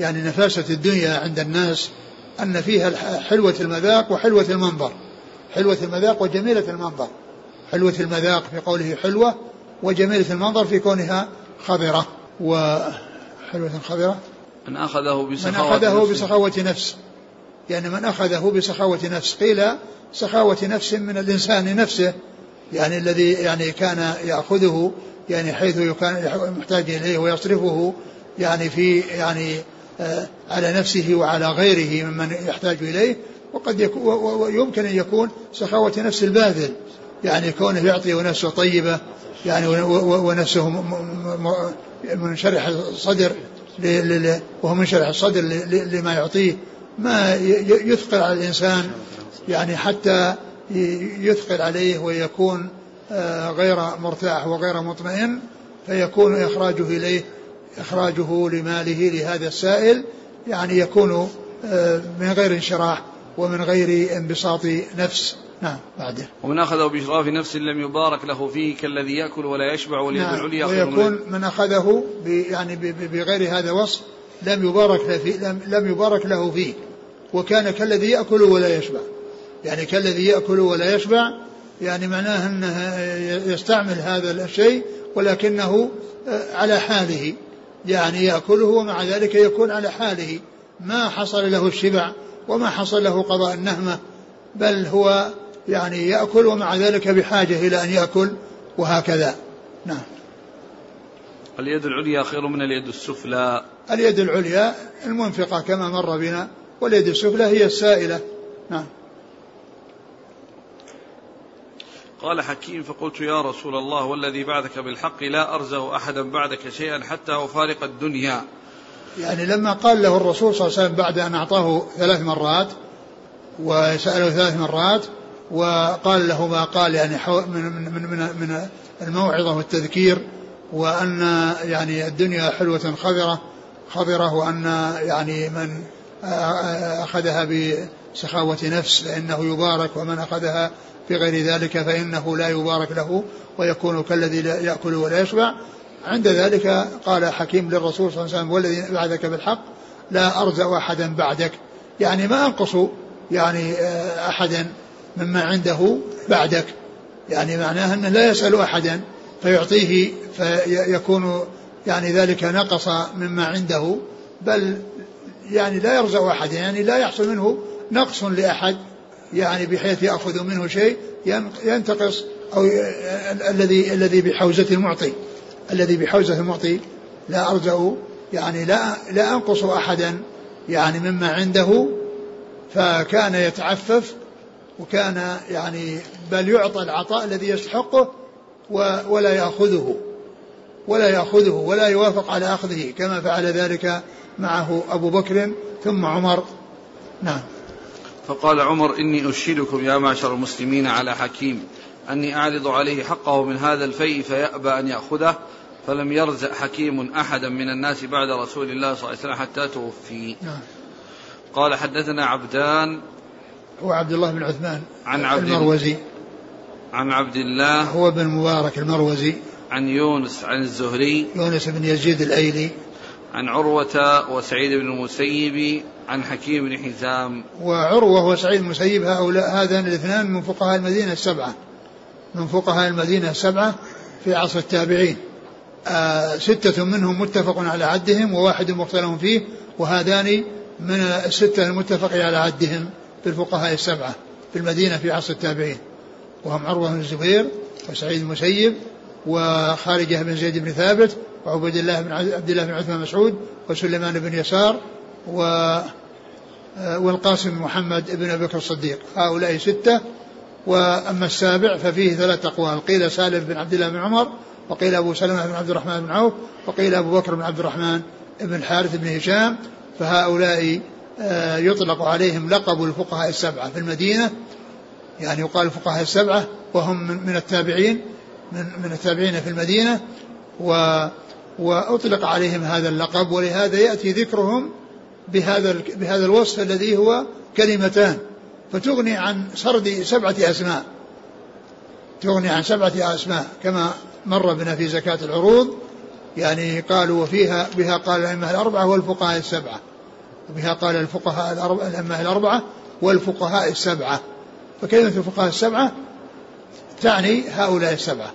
يعني نفاسة الدنيا عند الناس أن فيها حلوة المذاق وحلوة المنظر. حلوة المذاق وجميلة المنظر. حلوة المذاق في قوله حلوة وجميلة المنظر في كونها خضرة. وحلوة خضرة؟ من أخذه بسخاوة من أخذه بسخاوة نفس. يعني من أخذه بسخاوة نفس قيل سخاوة نفس من الإنسان نفسه يعني الذي يعني كان يأخذه يعني حيث كان محتاج إليه ويصرفه يعني في يعني آه على نفسه وعلى غيره ممن يحتاج إليه وقد يكون ويمكن أن يكون سخاوة نفس الباذل يعني كونه يعطي ونفسه طيبة يعني ونفسه منشرح الصدر وهو منشرح الصدر لما يعطيه ما يثقل على الإنسان يعني حتى يثقل عليه ويكون آه، غير مرتاح وغير مطمئن فيكون إخراجه إليه إخراجه لماله لهذا السائل يعني يكون آه، من غير انشراح ومن غير انبساط نفس. نعم بعده. ومن أخذه بإشراف نفس لم يبارك له فيه كالذي يأكل ولا يشبع واليد نعم العليا ويكون من أخذه يعني بغير هذا وصف لم يبارك له فيه لم, لم يبارك له فيه. وكان كالذي يأكل ولا يشبع. يعني كالذي يأكل ولا يشبع يعني معناه أنه يستعمل هذا الشيء ولكنه آه، على حاله. يعني يأكله ومع ذلك يكون على حاله. ما حصل له الشبع وما حصل له قضاء النهمة بل هو يعني يأكل ومع ذلك بحاجة إلى أن يأكل وهكذا. نعم. اليد العليا خير من اليد السفلى. اليد العليا المنفقة كما مر بنا واليد السفلى هي السائلة. نعم. قال حكيم فقلت يا رسول الله والذي بعثك بالحق لا أرزه أحدا بعدك شيئا حتى أفارق الدنيا. يعني لما قال له الرسول صلى الله عليه وسلم بعد أن أعطاه ثلاث مرات وسأله ثلاث مرات وقال له ما قال يعني من من من من الموعظة والتذكير وأن يعني الدنيا حلوة خضرة خضرة وأن يعني من أخذها بسخاوة نفس فإنه يبارك ومن أخذها بغير ذلك فإنه لا يبارك له ويكون كالذي لا يأكل ولا يشبع. عند ذلك قال حكيم للرسول صلى الله عليه وسلم والذي بعدك بالحق لا أرزأ أحدا بعدك. يعني ما أنقص يعني آه، أحدا مما عنده بعدك. يعني معناه أنه لا يسأل أحدا فيعطيه فيكون يعني ذلك نقص مما عنده بل يعني لا يرزق أحد يعني لا يحصل منه نقص لأحد يعني بحيث يأخذ منه شيء ينتقص أو الذي الذي بحوزة المعطي. الذي بحوزة المعطي لا أرجع يعني لا لا أنقص أحدا يعني مما عنده فكان يتعفف وكان يعني بل يعطى العطاء الذي يستحقه ولا يأخذه. ولا يأخذه ولا يوافق على أخذه كما فعل ذلك معه أبو بكر ثم عمر. نعم. فقال عمر إني أشهدكم يا معشر المسلمين على حكيم. أني أعرض عليه حقه من هذا الفيء فيأبى أن يأخذه فلم يرزق حكيم أحدا من الناس بعد رسول الله صلى الله عليه وسلم حتى توفي. نعم. قال حدثنا عبدان. هو عبد الله بن عثمان عن عبد المروزي. عن عبد الله. هو بن مبارك المروزي. عن يونس عن الزهري يونس بن يزيد الأيلي عن عروة وسعيد بن المسيب عن حكيم بن حزام. وعروة وسعيد المسيب هؤلاء هذان الاثنان من فقهاء المدينة السبعة. من فقهاء المدينة السبعة في عصر التابعين. آه ستة منهم متفق على عدهم وواحد مختلف فيه وهذان من الستة المتفق على عدهم في الفقهاء السبعة في المدينة في عصر التابعين. وهم عروة بن الزبير وسعيد المسيب وخارجة بن زيد بن ثابت وعبد الله بن عبد الله بن عثمان مسعود وسليمان بن يسار و آه، والقاسم محمد بن أبي بكر الصديق. هؤلاء ستة. وأما السابع ففيه ثلاث أقوال. قيل سالم بن عبد الله بن عمر وقيل أبو سلمة بن عبد الرحمن بن عوف وقيل أبو بكر بن عبد الرحمن بن الحارث بن هشام. فهؤلاء آه، يطلق عليهم لقب الفقهاء السبعة في المدينة. يعني يقال الفقهاء السبعة وهم من التابعين. من من التابعين في المدينة و وأطلق عليهم هذا اللقب ولهذا يأتي ذكرهم بهذا بهذا الوصف الذي هو كلمتان. فتغني عن سرد سبعة أسماء. تغني عن سبعة أسماء كما مر بنا في زكاة العروض. يعني قالوا وفيها بها قال الأئمة الأربعة والفقهاء السبعة. وبها قال الفقهاء الأئمة الأربعة والفقهاء السبعة. فكلمة الفقهاء السبعة تعني هؤلاء السبعة.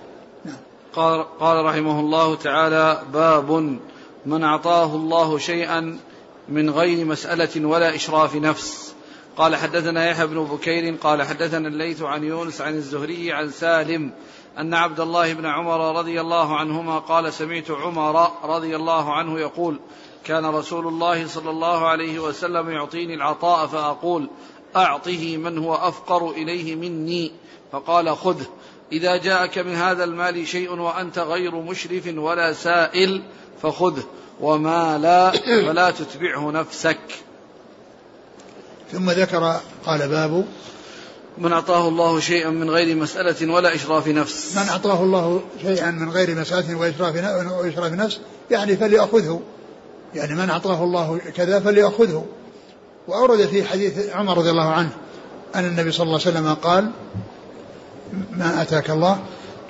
قال, قال رحمه الله تعالى باب من أعطاه الله شيئا من غير مسألة ولا إشراف نفس. قال حدثنا يحيى بن بكير قال حدثنا الليث عن يونس عن الزهري عن سالم أن عبد الله بن عمر رضي الله عنهما قال سمعت عمر رضي الله عنه يقول كان رسول الله صلى الله عليه وسلم يعطيني العطاء فأقول أعطه من هو أفقر إليه مني. فقال خذه. إذا جاءك من هذا المال شيء وأنت غير مشرف ولا سائل فخذه. وما لا فلا تتبعه نفسك. ثم ذكر قال باب من أعطاه الله شيئا من غير مسألة ولا إشراف نفس. من أعطاه الله شيئا من غير مسألة وإشراف نفس يعني فليأخذه. يعني من أعطاه الله كذا فليأخذه. وأورد في حديث عمر رضي الله عنه أن النبي صلى الله عليه وسلم قال ما أتاك الله؟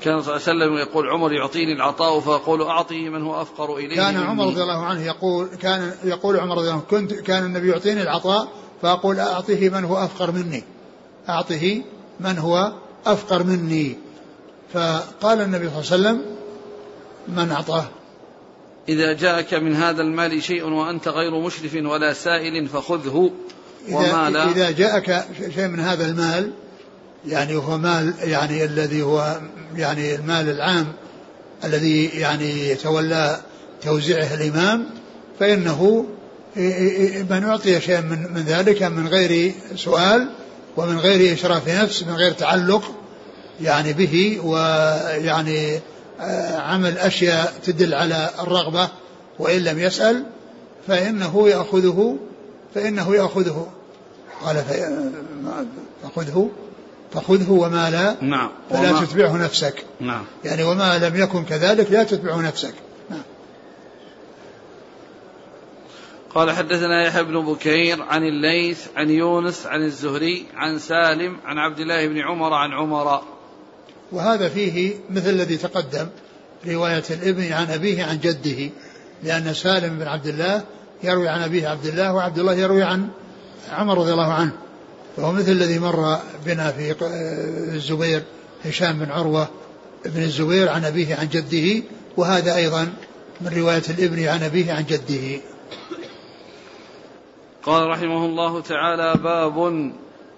كان صلى الله عليه وسلم يقول عمر يعطيني العطاء فأقول أعطه من هو أفقر إليه كان عمر رضي الله عنه يقول كان يقول عمر رضي الله عنه كنت كان النبي يعطيني العطاء فأقول أعطه من هو أفقر مني. أعطه من هو أفقر مني. فقال النبي صلى الله عليه وسلم من أعطاه. إذا جاءك من هذا المال شيء وأنت غير مشرف ولا سائل فخذه وما لا إذا جاءك شيء من هذا المال يعني هو مال يعني الذي هو يعني المال العام الذي يعني يتولى توزيعه الإمام فإنه من أعطي شيئا من, من ذلك من غير سؤال ومن غير إشراف نفس من غير تعلق يعني به ويعني آه، عمل أشياء تدل على الرغبة وإن لم يسأل فإنه يأخذه فإنه يأخذه. قال فخذه فخذه وما لا نعم. فلا وما تتبعه نفسك. نعم. يعني وما لم يكن كذلك لا تتبعه نفسك. نعم. قال حدثنا يحيى بن بكير عن الليث عن يونس عن الزهري عن سالم عن عبد الله بن عمر عن عمر. وهذا فيه مثل الذي تقدم رواية الابن عن أبيه عن جده لأن سالم بن عبد الله يروي عن أبيه عبد الله وعبد الله يروي عن عمر رضي الله عنه. وهو مثل الذي مر بنا في الزبير هشام بن عروة بن الزبير عن أبيه عن جده وهذا أيضا من رواية الإبن عن أبيه عن جده. قال رحمه الله تعالى باب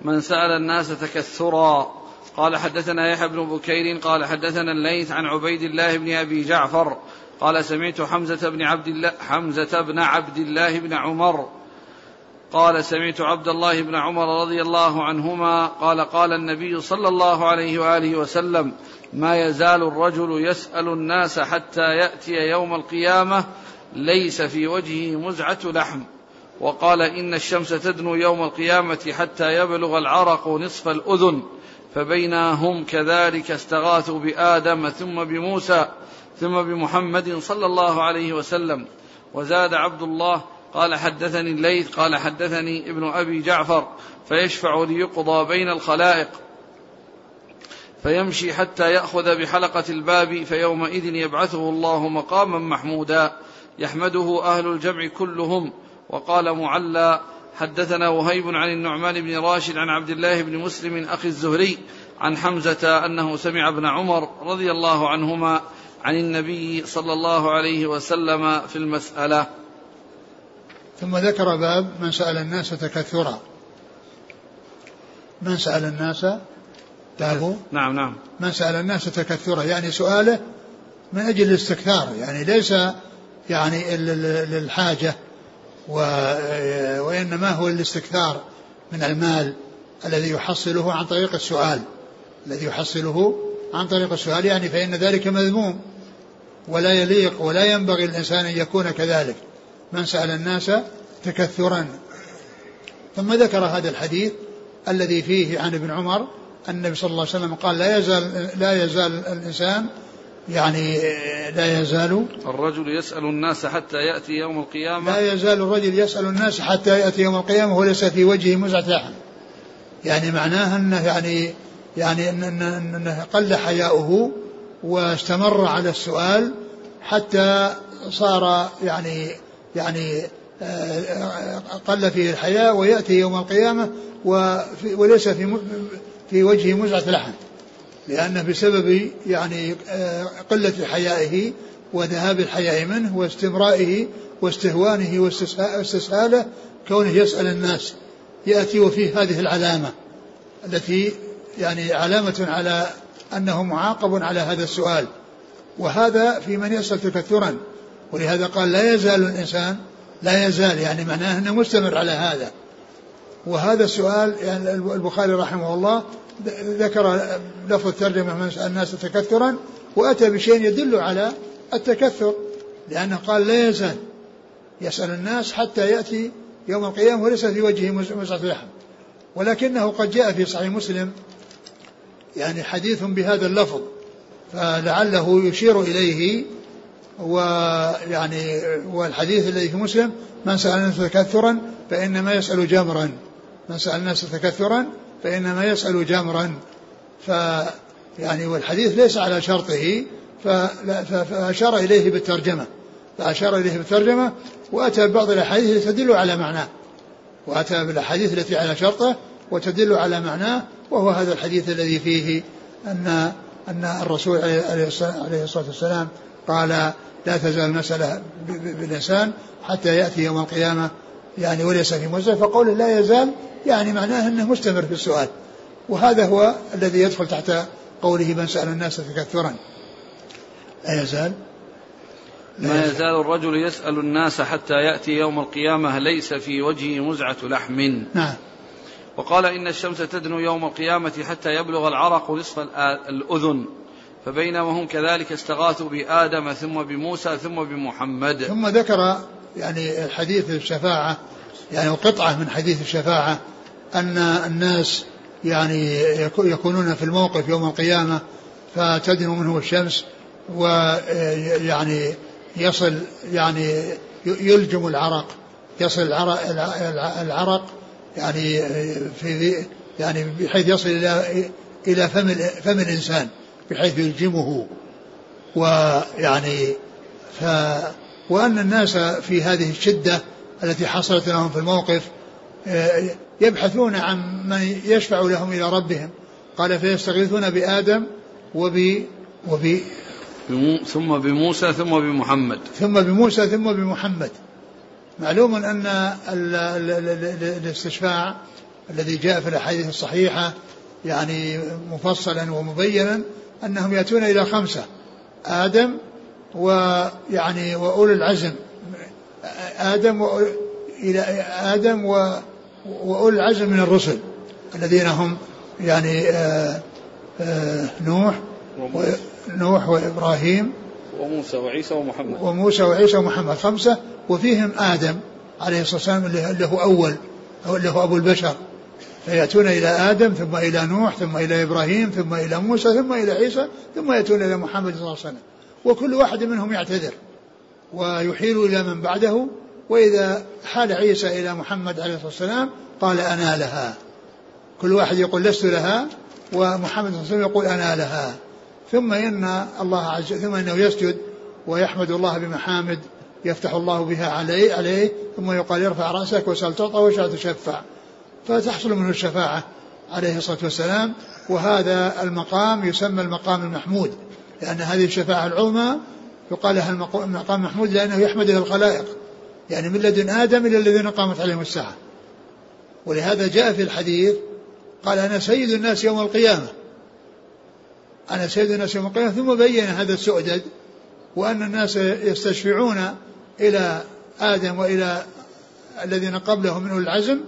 من سأل الناس تكثرا. قال حدثنا يحيى بن بكير قال حدثنا الليث عن عبيد الله بن أبي جعفر قال سمعت حمزة بن عبد الله حمزة بن عبد الله بن عمر قال سمعت عبد الله بن عمر رضي الله عنهما قال قال النبي صلى الله عليه وآله وسلم ما يزال الرجل يسأل الناس حتى يأتي يوم القيامة ليس في وجهه مزعة لحم. وقال إن الشمس تدنو يوم القيامة حتى يبلغ العرق نصف الأذن فبينا هم كذلك استغاثوا بآدم ثم بموسى ثم بمحمد صلى الله عليه وسلم. وزاد عبد الله قال حدثني الليث قال حدثني ابن أبي جعفر فيشفع ليقضى بين الخلائق. فيمشي حتى يأخذ بحلقة الباب فيومئذ يبعثه الله مقاما محمودا. يحمده أهل الجمع كلهم. وقال معلى حدثنا وهيب عن النعمان بن راشد عن عبد الله بن مسلم أخي الزهري عن حمزة أنه سمع ابن عمر رضي الله عنهما عن النبي صلى الله عليه وسلم في المسألة. ثم ذكر باب من سأل الناس تكثرا. من سأل الناس باب نعم نعم. من سأل الناس تكثرا يعني سؤاله من أجل الاستكثار يعني ليس يعني للحاجه وإنما هو الاستكثار من المال الذي يحصله عن طريق السؤال. الذي يحصله عن طريق السؤال يعني فإن ذلك مذموم ولا يليق ولا ينبغي الإنسان أن يكون كذلك. من سأل الناس تكثرا. ثم ذكر هذا الحديث الذي فيه عن ابن عمر أن النبي صلى الله عليه وسلم قال لا يزال لا يزال الإنسان يعني لا يزال الرجل يسأل الناس حتى يأتي يوم القيامة. لا يزال الرجل يسأل الناس حتى يأتي يوم القيامة وليس في وجهه مزعة لحم يعني معناه أنه يعني يعني أنه, أنه قل حياؤه واستمر على السؤال حتى صار يعني يعني قل فيه الحياء ويأتي يوم القيامة وليس في في وجهه مزعة لحم لأنه بسبب يعني قلة حيائه وذهاب الحياء منه واستمرائه واستهوانه واستسهاله كونه يسأل الناس يأتي وفيه هذه العلامة التي يعني علامة على أنه معاقب على هذا السؤال. وهذا في من يسأل تكثرا. ولهذا قال لا يزال الإنسان لا يزال يعني معناه أنه مستمر على هذا. وهذا السؤال يعني البخاري رحمه الله ذكر لفظ الترجمة من الناس تكثرا وأتى بشيء يدل على التكثر لأنه قال لا يزال. يسأل الناس حتى يأتي يوم القيامة وليس في وجهه مزعة لحم ولكنه قد جاء في صحيح مسلم يعني حديث بهذا اللفظ فلعله يشير إليه ويعني والحديث الذي في مسلم من سأل الناس تكثرا فإنما يسأل جمرا. من سأل الناس تكثرا فإنما يسأل جمرا. ف يعني والحديث ليس على شرطه فأشار إليه بالترجمة. فأشار إليه بالترجمة وأتى ببعض الأحاديث التي تدل على معناه. وأتى بالأحاديث التي على شرطه وتدل على معناه وهو هذا الحديث الذي فيه أن أن الرسول عليه الصلاة والسلام قال لا تزال المسألة بالإنسان حتى يأتي يوم القيامة يعني وليس في مزة فقول لا يزال يعني معناه أنه مستمر في السؤال. وهذا هو الذي يدخل تحت قوله من سأل الناس تكثرا لا يزال. ما يزال. الرجل يسأل الناس حتى يأتي يوم القيامة ليس في وجهه مزعة لحم. نعم. وقال إن الشمس تدنو يوم القيامة حتى يبلغ العرق نصف الأذن. فبينما هم كذلك استغاثوا بآدم ثم بموسى ثم بمحمد. ثم ذكر يعني حديث الشفاعة يعني قطعة من حديث الشفاعة أن الناس يعني يكونون في الموقف يوم القيامة فتدنو منه الشمس ويعني يصل يعني يلجم العرق يصل العرق, العرق يعني في يعني بحيث يصل إلى إلى فم فم الإنسان. بحيث يلجمه. ويعني ف وأن الناس في هذه الشدة التي حصلت لهم في الموقف آه، يبحثون عن من يشفع لهم إلى ربهم. قال فيستغيثون بآدم وب وب ثم بموسى ثم بمحمد. ثم بموسى ثم بمحمد. معلوم أن الاستشفاع الذي جاء في الأحاديث الصحيحة يعني مفصلا ومبينا أنهم يأتون إلى خمسة آدم ويعني وأولي العزم آدم إلى آدم وأولي العزم من الرسل الذين هم يعني آآ آه، آآ آه، نوح نوح وإبراهيم وموسى وعيسى ومحمد. وموسى وعيسى ومحمد خمسة وفيهم آدم عليه الصلاة والسلام اللي هو أول أو اللي هو أبو البشر. فيأتون إلى آدم ثم إلى نوح ثم إلى إبراهيم ثم إلى موسى ثم إلى عيسى ثم يأتون إلى محمد صلى الله عليه وسلم. وكل واحد منهم يعتذر ويحيل إلى من بعده. وإذا حال عيسى إلى محمد عليه الصلاة والسلام قال أنا لها. كل واحد يقول لست لها ومحمد صلى الله عليه وسلم يقول أنا لها. ثم إن الله عز ثم إنه يسجد ويحمد الله بمحامد يفتح الله بها عليه عليه ثم يقال ارفع رأسك وسل تعطى واشفع تشفع. فتحصل منه الشفاعة عليه الصلاة والسلام. وهذا المقام يسمى المقام المحمود لأن هذه الشفاعة العظمى يقال لها المقام المحمود لأنه يحمده الخلائق يعني من لدن آدم إلى الذين قامت عليهم الساعة. ولهذا جاء في الحديث قال أنا سيد الناس يوم القيامة. أنا سيد الناس يوم القيامة ثم بين هذا السؤدد وأن الناس يستشفعون إلى آدم وإلى الذين قبله منه العزم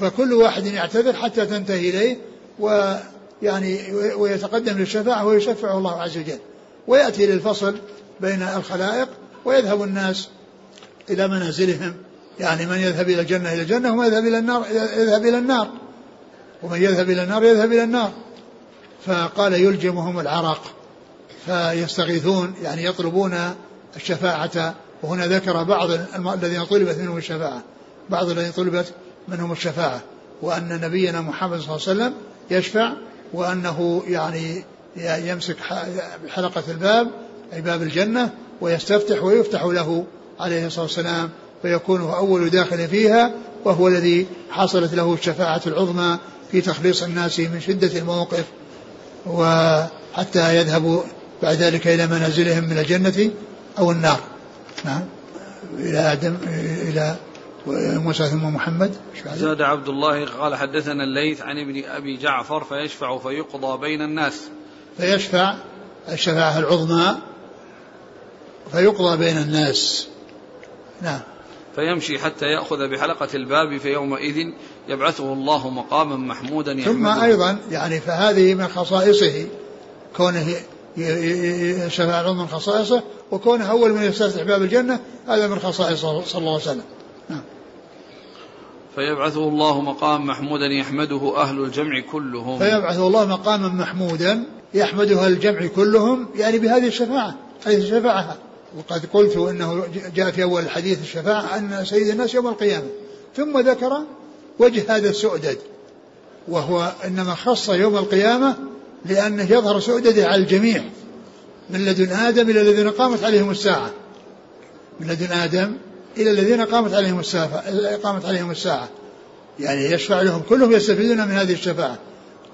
فكل واحد يعتذر حتى تنتهي إليه ويعني ويتقدم للشفاعة ويشفعه الله عز وجل. ويأتي للفصل بين الخلائق ويذهب الناس إلى منازلهم. يعني من يذهب إلى الجنة إلى الجنة ومن يذهب إلى النار يذهب إلى النار. ومن يذهب إلى النار يذهب إلى النار. فقال يلجمهم العرق فيستغيثون يعني يطلبون الشفاعة. وهنا ذكر بعض الذين طلبت منهم الشفاعة. بعض الذين طلبت منهم الشفاعة وأن نبينا محمد صلى الله عليه وسلم يشفع وأنه يعني يمسك حلقة الباب أي باب الجنة ويستفتح ويفتح له عليه الصلاة والسلام فيكون أول داخل فيها وهو الذي حصلت له الشفاعة العظمى في تخليص الناس من شدة الموقف وحتى يذهبوا بعد ذلك إلى منازلهم من الجنة أو النار. نعم. إلى آدم إلى موسى ثم محمد زاد عبد الله قال حدثنا الليث عن ابن أبي جعفر فيشفع فيقضى بين الناس. فيشفع الشفاعة العظمى فيقضى بين الناس. نعم. فيمشي حتى يأخذ بحلقة الباب فيومئذ يبعثه الله مقاما محمودا يحمده. ثم أيضا يعني فهذه من خصائصه كونه شفاعة من خصائصه وكونه أول من يستفتح باب الجنة هذا من خصائصه صلى الله عليه وسلم. فيبعثه الله مقاما محمودا يحمده أهل الجمع كلهم. فيبعثه الله مقاما محمودا يحمده الجمع كلهم يعني بهذه الشفاعة هذه الشفاعة. وقد قلت إنه جاء في أول الحديث الشفاعة أن سيد الناس يوم القيامة. ثم ذكر وجه هذا السؤدد وهو إنما خص يوم القيامة لأنه يظهر سؤدده على الجميع من لدن آدم إلى الذين قامت عليهم الساعة. من لدن آدم إلى الذين قامت عليهم الساعة قامت عليهم الساعة. يعني يشفع لهم كلهم يستفيدون من هذه الشفاعة.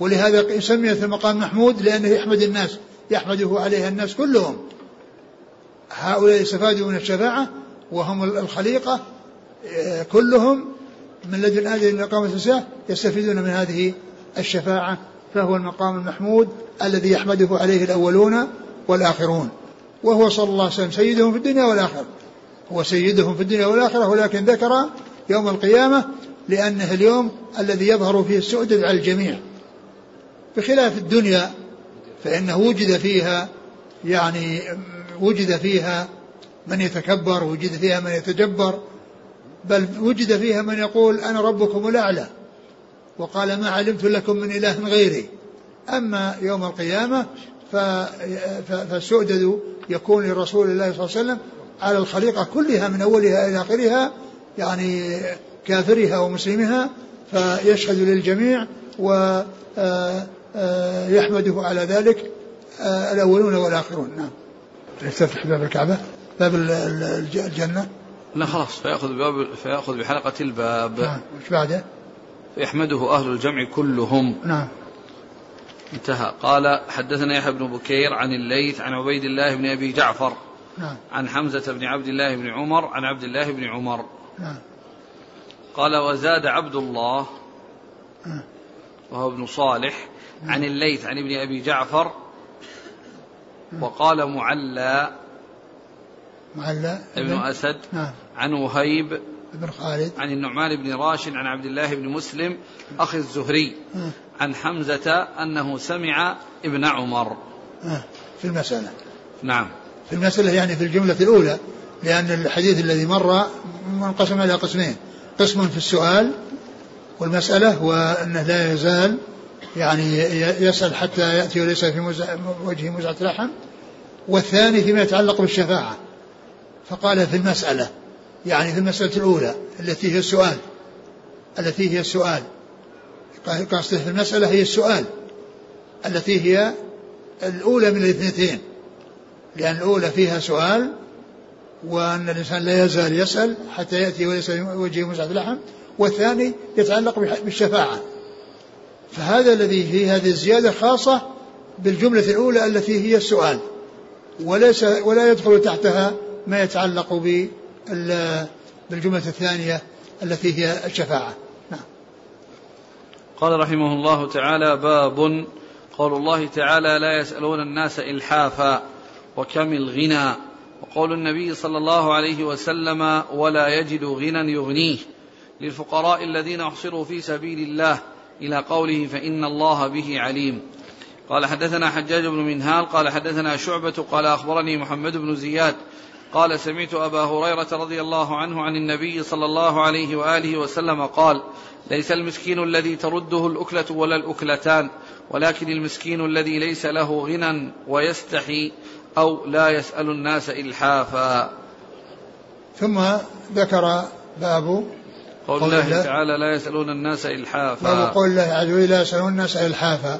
ولهذا سميت المقام محمود لأنه يحمد الناس يحمده عليها الناس كلهم. هؤلاء استفادوا من الشفاعة وهم الخليقة آه، كلهم من لدن آدم إلى قامة الساعة يستفيدون من هذه الشفاعة فهو المقام المحمود الذي يحمده عليه الأولون والآخرون. وهو صلى الله عليه وسلم سيدهم في الدنيا والآخرة. هو سيدهم في الدنيا والآخرة ولكن ذكر يوم القيامة لأنه اليوم الذي يظهر فيه السؤدد على الجميع. بخلاف الدنيا فإنه وجد فيها يعني وجد فيها من يتكبر وجد فيها من يتجبر بل وجد فيها من يقول أنا ربكم الأعلى وقال ما علمت لكم من إله غيري. أما يوم القيامة فالسؤدد يكون لرسول الله صلى الله عليه وسلم على الخليقة كلها من أولها إلى آخرها يعني كافرها ومسلمها فيشهد للجميع ويحمده آه، آه، على ذلك آه، الأولون والآخرون. نعم. يفتح باب الكعبة؟ باب الجنة؟ لا خلاص فيأخذ باب فيأخذ بحلقة الباب. نعم. وش بعده؟ فيحمده أهل الجمع كلهم. نعم. انتهى. قال حدثنا يحيى بن بكير عن الليث عن عبيد الله بن أبي جعفر. نعم. عن حمزة بن عبد الله بن عمر عن عبد الله بن عمر. نعم. قال وزاد عبد الله نعم. وهو ابن صالح عن الليث عن ابن أبي جعفر وقال معلى معلى ابن أسد نعم. عن وهيب بن خالد. عن النعمان بن راشد عن عبد الله بن مسلم أخي الزهري. نعم. عن حمزة أنه سمع ابن عمر. نعم. في المسألة. نعم. في المسألة يعني في الجملة الأولى لأن الحديث الذي مر منقسم إلى قسمين قسم في السؤال والمسألة وأنه لا يزال يعني يسأل حتى يأتي وليس في وجهه مزعة لحم. والثاني فيما يتعلق بالشفاعة. فقال في المسألة يعني في المسألة الأولى التي هي السؤال. التي هي السؤال. قصده في المسألة هي السؤال. التي هي الأولى من الاثنتين. لأن الأولى فيها سؤال وأن الإنسان لا يزال يسأل حتى يأتي وليس وجهه مسعد اللحم والثاني يتعلق بالشفاعة. فهذا الذي في هذه الزيادة خاصة بالجملة الأولى التي هي السؤال. وليس ولا يدخل تحتها ما يتعلق بالجملة الثانية التي هي الشفاعة. نعم. قال رحمه الله تعالى باب قول الله تعالى لا يسألون الناس إلحافا. وكم الغنى. وقول النبي صلى الله عليه وسلم ولا يجد غنى يغنيه. للفقراء الذين أحصروا في سبيل الله إلى قوله فإن الله به عليم. قال حدثنا حجاج بن منهال قال حدثنا شعبة قال أخبرني محمد بن زياد. قال سمعت أبا هريرة رضي الله عنه عن النبي صلى الله عليه وآله وسلم قال ليس المسكين الذي ترده الأكلة ولا الأكلتان ولكن المسكين الذي ليس له غنى ويستحي. أو لا يسأل الناس إلحافا. ثم ذكر باب قول الله تعالى لا يسألون الناس إلحافا. باب قول الله عز وجل لا يسألون الناس إلحافا.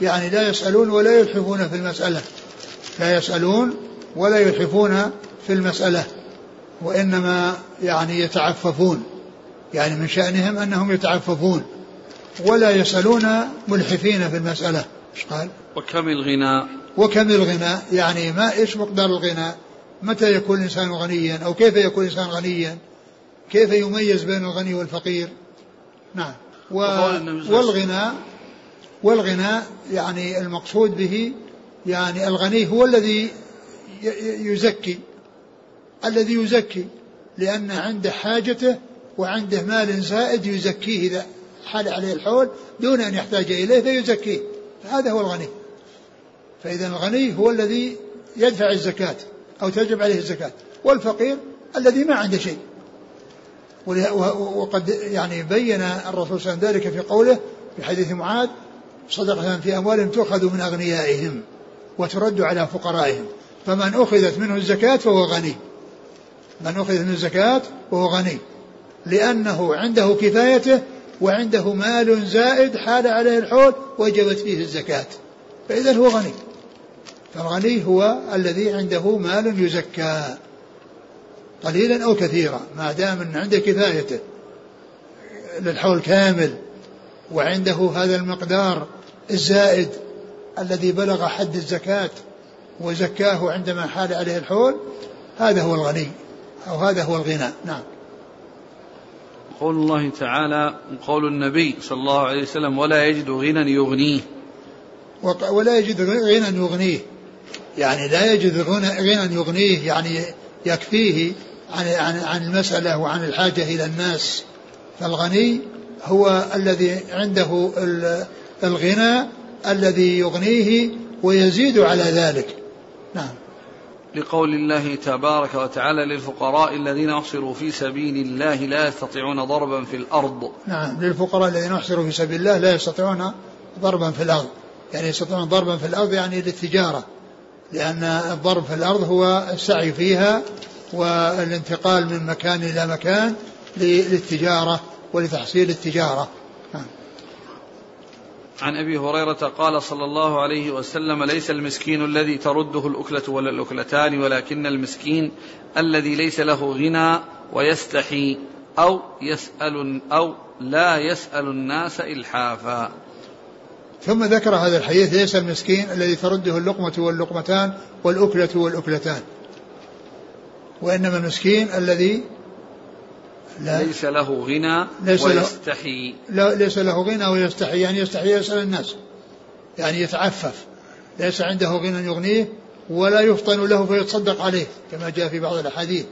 يعني لا يسألون ولا يلحفون في المسألة. لا يسألون ولا يلحفون في المسألة. وإنما يعني يتعففون. يعني من شأنهم أنهم يتعففون. ولا يسألون ملحفين في المسألة. إيش قال؟ وكم الغنى وكم الغنى؟ يعني ما إيش مقدار الغنى؟ متى يكون الإنسان غنيا؟ أو كيف يكون الإنسان غنيا؟ كيف يميز بين الغني والفقير؟ نعم. و والغنى والغنى يعني المقصود به يعني الغني هو الذي يزكي. الذي يزكي. لأن عنده حاجته وعنده مال زائد يزكيه إذا حال عليه الحول دون أن يحتاج إليه فيزكيه. هذا هو الغني. فإذا الغني هو الذي يدفع الزكاة أو تجب عليه الزكاة والفقير الذي ما عنده شيء. وقد يعني بين الرسول صلى الله عليه وسلم ذلك في قوله في حديث معاذ صدقة في أموالهم تؤخذ من أغنيائهم وترد على فقرائهم فمن أخذت منه الزكاة فهو غني. من أخذت منه الزكاة فهو غني لأنه عنده كفايته وعنده مال زائد حال عليه الحول وجبت فيه الزكاة. فإذا هو غني. فالغني هو الذي عنده مال يزكى قليلا أو كثيرا ما دام أن عنده كفايته للحول كامل وعنده هذا المقدار الزائد الذي بلغ حد الزكاة وزكاه عندما حال عليه الحول هذا هو الغني أو هذا هو الغنى. نعم. قول الله تعالى قول النبي صلى الله عليه وسلم ولا يجد غنى يغنيه. ولا يجد غنى يغنيه. يعني لا يجد غنى يغنيه يعني يكفيه عن عن عن المسألة وعن الحاجة إلى الناس. فالغني هو الذي عنده الغنى الذي يغنيه ويزيد على ذلك. نعم. لقول الله تبارك وتعالى للفقراء الذين أحصروا في سبيل الله لا يستطيعون ضربا في الأرض. نعم. للفقراء الذين أحصروا في سبيل الله لا يستطيعون ضربا في الأرض، يعني يستطيعون ضربا في الأرض يعني للتجارة. لأن الضرب في الأرض هو السعي فيها والانتقال من مكان إلى مكان للتجارة ولتحصيل التجارة. عن أبي هريرة قال صلى الله عليه وسلم ليس المسكين الذي ترده الأكلة ولا الأكلتان ولكن المسكين الذي ليس له غنى ويستحي أو يسأل أو لا يسأل الناس إلحافا. ثم ذكر هذا الحديث ليس المسكين الذي ترده اللقمة واللقمتان والأكلة والأكلتان. وإنما المسكين الذي لا ليس له غنى ليس ويستحي. لا ليس له غنى ويستحي يعني يستحي يسأل الناس. يعني يتعفف. ليس عنده غنى يغنيه ولا يفطن له فيتصدق عليه كما جاء في بعض الأحاديث.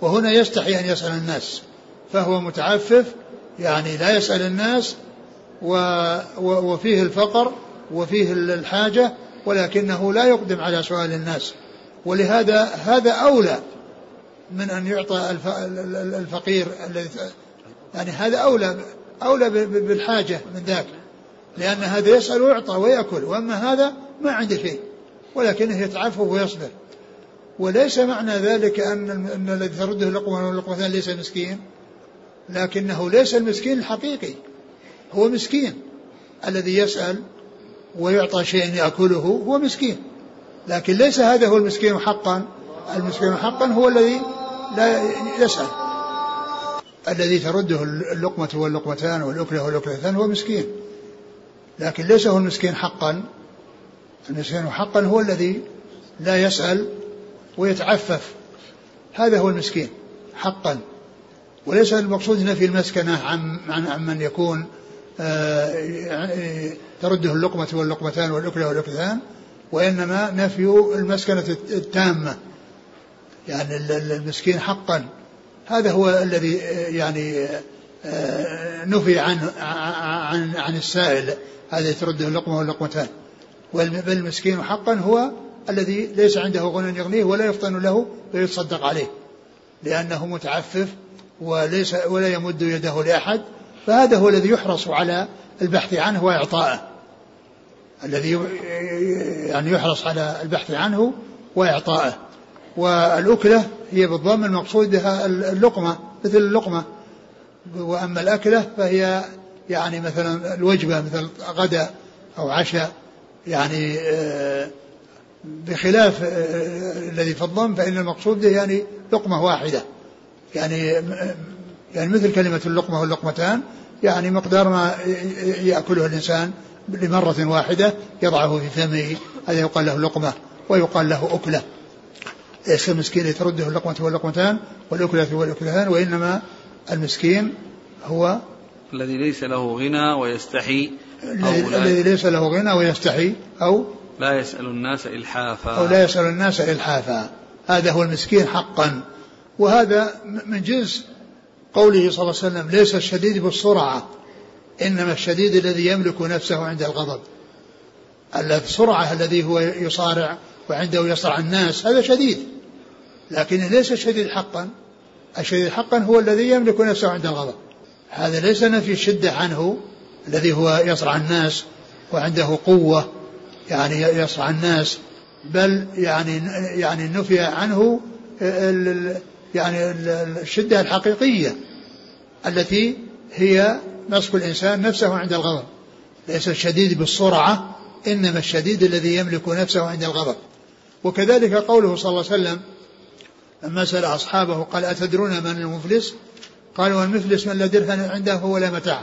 وهنا يستحي أن يسأل الناس. فهو متعفف يعني لا يسأل الناس وفيه الفقر وفيه الحاجة ولكنه لا يقدم على سؤال الناس. ولهذا هذا أولى من أن يعطى الفقير يعني هذا أولى أولى بالحاجة من ذاك. لأن هذا يسأل ويعطى ويأكل. وأما هذا ما عنده شيء. ولكنه يتعفف ويصبر. وليس معنى ذلك أن, أن الذي ترده اللقمة واللقمتان ليس مسكين. لكنه ليس المسكين الحقيقي. هو مسكين. الذي يسأل ويعطى شيء يأكله هو مسكين. لكن ليس هذا هو المسكين حقا. المسكين حقا هو الذي لا يسأل. الذي ترده اللقمة واللقمتان والأكلة والأكلتان هو مسكين. لكن ليس هو المسكين حقا. المسكين حقا هو الذي لا يسأل ويتعفف. هذا هو المسكين حقا. وليس المقصود نفي المسكنة عن, عن, من يكون ترده اللقمة واللقمتان والأكلة والأكلتان وإنما نفي المسكنة التامة. يعني المسكين حقا. هذا هو الذي يعني آه، نفي عنه عن عن السائل هذا ترده اللقمة واللقمتان. والمسكين حقا هو الذي ليس عنده غنى يغنيه ولا يفطن له ويتصدق عليه لأنه متعفف وليس ولا يمد يده لأحد فهذا هو الذي يحرص على البحث عنه وإعطائه الذي يعني يحرص على البحث عنه وإعطائه والأكلة هي بالضم المقصود بها اللقمة مثل اللقمة. وأما الأكلة فهي يعني مثلا الوجبة مثل غدا أو عشاء. يعني آه، بخلاف آه، الذي في الضم فإن المقصود به يعني لقمة واحدة. يعني يعني مثل كلمة اللقمة واللقمتان يعني مقدار ما يأكله الإنسان لمرة واحدة يضعه في فمه هذا يقال له لقمة ويقال له أكلة. ليس المسكين ترده اللقمة واللقمتان؟ والأكلة والأكلتان وإنما المسكين هو الذي ليس له غنى ويستحي الذي ليس له غنى ويستحي أو لا يسأل الناس إلحافا. أو لا يسأل الناس إلحافا. هذا هو المسكين حقا. وهذا من جنس قوله صلى الله عليه وسلم ليس الشديد بالسرعة إنما الشديد الذي يملك نفسه عند الغضب. السرعة الذي هو يصارع وعنده يصرع الناس هذا شديد. لكنه ليس الشديد حقا. الشديد حقا هو الذي يملك نفسه عند الغضب. هذا ليس نفي الشدة عنه الذي هو يصرع الناس وعنده قوة يعني يصرع الناس بل يعني يعني نفي عنه يعني الشدة الحقيقية التي هي مسك الإنسان نفسه عند الغضب. ليس الشديد بالسرعة إنما الشديد الذي يملك نفسه عند الغضب. وكذلك قوله صلى الله عليه وسلم لما سأل أصحابه قال أتدرون من المفلس؟ قالوا المفلس من لا درهم عنده ولا متاع.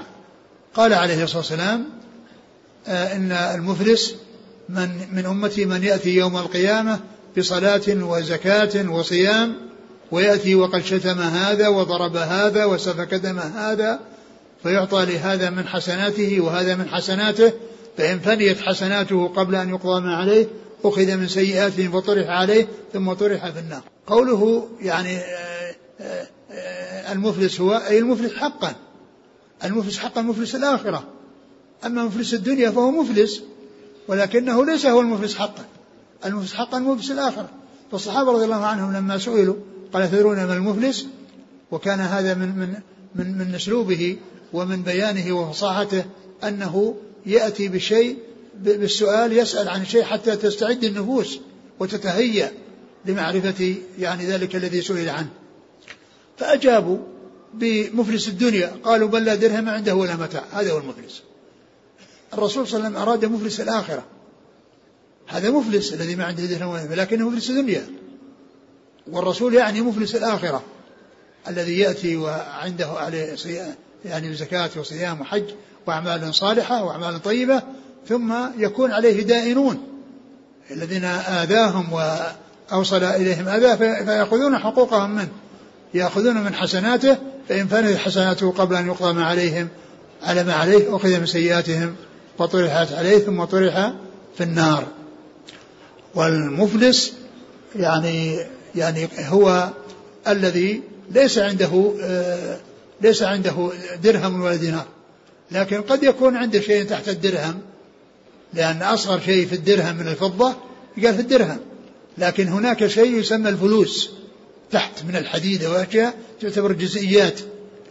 قال عليه الصلاة والسلام آه إن المفلس من من أمتي من يأتي يوم القيامة بصلاة وزكاة وصيام ويأتي وقد شتم هذا وضرب هذا وسفك دم هذا فيعطى لهذا من حسناته وهذا من حسناته فإن فنيت حسناته قبل أن يقضى ما عليه أخذ من سيئاتهم فطرح عليه ثم طرح في النار. قوله يعني آه، آه، آه، المفلس هو أي المفلس حقا. المفلس حقا مفلس الآخرة. أما مفلس الدنيا فهو مفلس ولكنه ليس هو المفلس حقا. المفلس حقا مفلس الآخرة. فالصحابة رضي الله عنهم لما سئلوا قال تدرون ما المفلس وكان هذا من من من من اسلوبه ومن بيانه وفصاحته أنه يأتي بشيء بالسؤال يسأل عن شيء حتى تستعد النفوس وتتهيأ لمعرفة يعني ذلك الذي سئل عنه. فأجابوا بمفلس الدنيا قالوا بل لا درهم عنده ولا متاع. هذا هو المفلس. الرسول صلى الله عليه وسلم أراد مفلس الآخرة. هذا مفلس الذي ما عنده درهم ولا لكنه مفلس الدنيا. والرسول يعني مفلس الآخرة الذي يأتي وعنده عليه يعني زكاة وصيام وحج وأعمال صالحة وأعمال طيبة ثم يكون عليه دائنون الذين آذاهم وأوصل إليهم أذى فيأخذون حقوقهم منه. يأخذون من حسناته فإن فنت حسناته قبل أن يقضى ما عليهم على ما عليه أخذ من سيئاتهم وطرحت عليه ثم طرح في النار. والمفلس يعني يعني هو الذي ليس عنده آه، ليس عنده درهم ولا دينار. لكن قد يكون عنده شيء تحت الدرهم لأن أصغر شيء في الدرهم من الفضة قال في الدرهم. لكن هناك شيء يسمى الفلوس تحت من الحديد وأشياء تعتبر جزئيات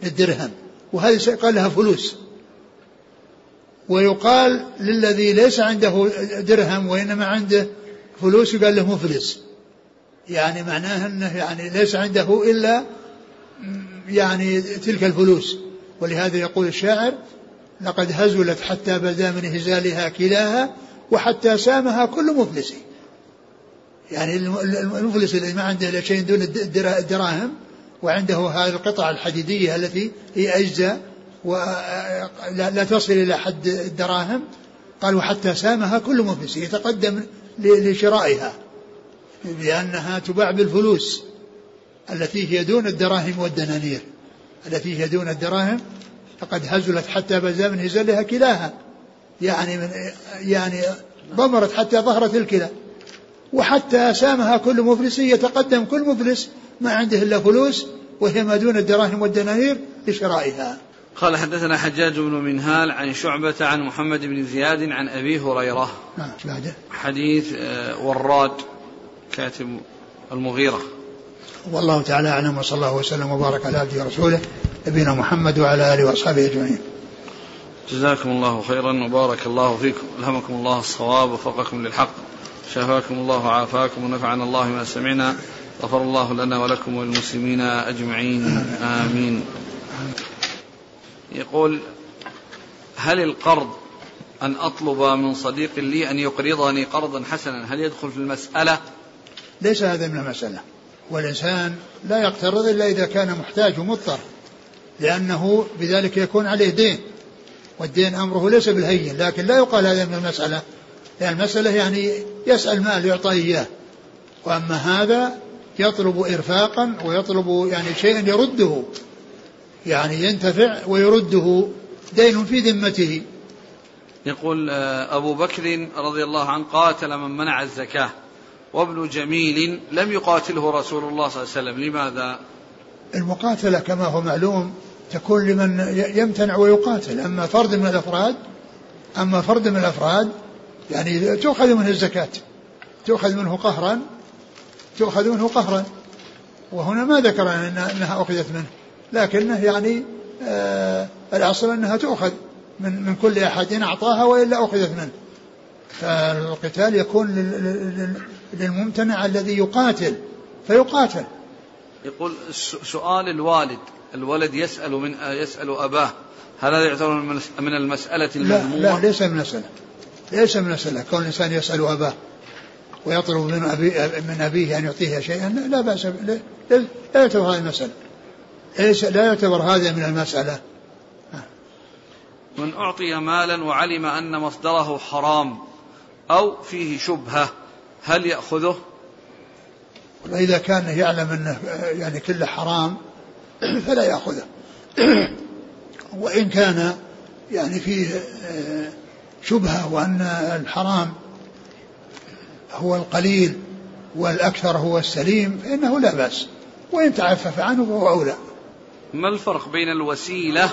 للدرهم وهذه قال لها فلوس. ويقال للذي ليس عنده درهم وإنما عنده فلوس يقال له مفلس. يعني معناه أنه يعني ليس عنده إلا يعني تلك الفلوس. ولهذا يقول الشاعر لقد هزلت حتى بدا من هزالها كلاها وحتى سامها كل مفلس. يعني المفلس الذي ما عنده إلا شيء دون الدراهم وعنده هذه القطع الحديدية التي هي أجزاء ولا تصل إلى حد الدراهم. قال وحتى سامها كل مفلس. يتقدم لشرائها. لأنها تباع بالفلوس التي هي دون الدراهم والدنانير. التي هي دون الدراهم فقد هزلت حتى بدا من هزلها كلاها. يعني من يعني ضمرت حتى ظهرت الكلى. وحتى سامها كل مفلس يتقدم كل مفلس ما عنده إلا فلوس وهي ما دون الدراهم والدنانير لشرائها. قال حدثنا حجاج بن منهال عن شعبة عن محمد بن زياد عن أبي هريرة. نعم حديث آه، وراد كاتب المغيرة. والله تعالى أعلم وصلى الله وسلم وبارك على عبده ورسوله نبينا محمد وعلى آله وأصحابه أجمعين. جزاكم الله خيرا وبارك الله فيكم. ألهمكم الله الصواب وفقكم للحق. شافاكم الله وعافاكم ونفعنا الله ما سمعنا. غفر الله لنا ولكم وللمسلمين أجمعين. آمين. يقول هل القرض أن أطلب من صديق لي أن يقرضني قرضا حسنا؟ هل يدخل في المسألة؟ ليس هذا من المسألة. والإنسان لا يقترض إلا إذا كان محتاج ومضطر لأنه بذلك يكون عليه دين. والدين أمره ليس بالهين لكن لا يقال هذا من المسألة لأن المسألة يعني يسأل مال يعطى إياه. وأما هذا يطلب إرفاقا ويطلب يعني شيئا يرده. يعني ينتفع ويرده دين في ذمته. يقول آه، أبو بكر رضي الله عنه قاتل من منع الزكاة. وابن جميل لم يقاتله رسول الله صلى الله عليه وسلم لماذا؟ المقاتلة كما هو معلوم تكون لمن يمتنع ويقاتل أما فرد من الأفراد أما فرد من الأفراد يعني تؤخذ منه الزكاة تؤخذ منه قهرا تؤخذ منه قهرا. وهنا ما ذكر أنها أخذت منه لكنه يعني آه الأصل أنها تؤخذ من من كل أحد أعطاها وإلا أخذت منه. فالقتال يكون للممتنع الذي يقاتل فيقاتل. يقول سؤال الوالد الولد يسأل من يسأل أباه هل هذا يعتبر من المسألة المذمومة؟ لا, لا ليس من المسألة. ليس من المسألة. كون الإنسان يسأل أباه ويطلب من أبي من أبيه أن يعطيه شيئا لا, لا بأس لا, لا يعتبر هذه المسألة. ليس لا يعتبر هذا من المسألة. من أعطي مالا وعلم أن مصدره حرام أو فيه شبهة. هل يأخذه؟ وإذا كان يعلم أنه يعني كله حرام فلا يأخذه. وإن كان يعني فيه شبهة وأن الحرام هو القليل والأكثر هو السليم فإنه لا بأس. وإن تعفف عنه فهو أولى. ما الفرق بين الوسيلة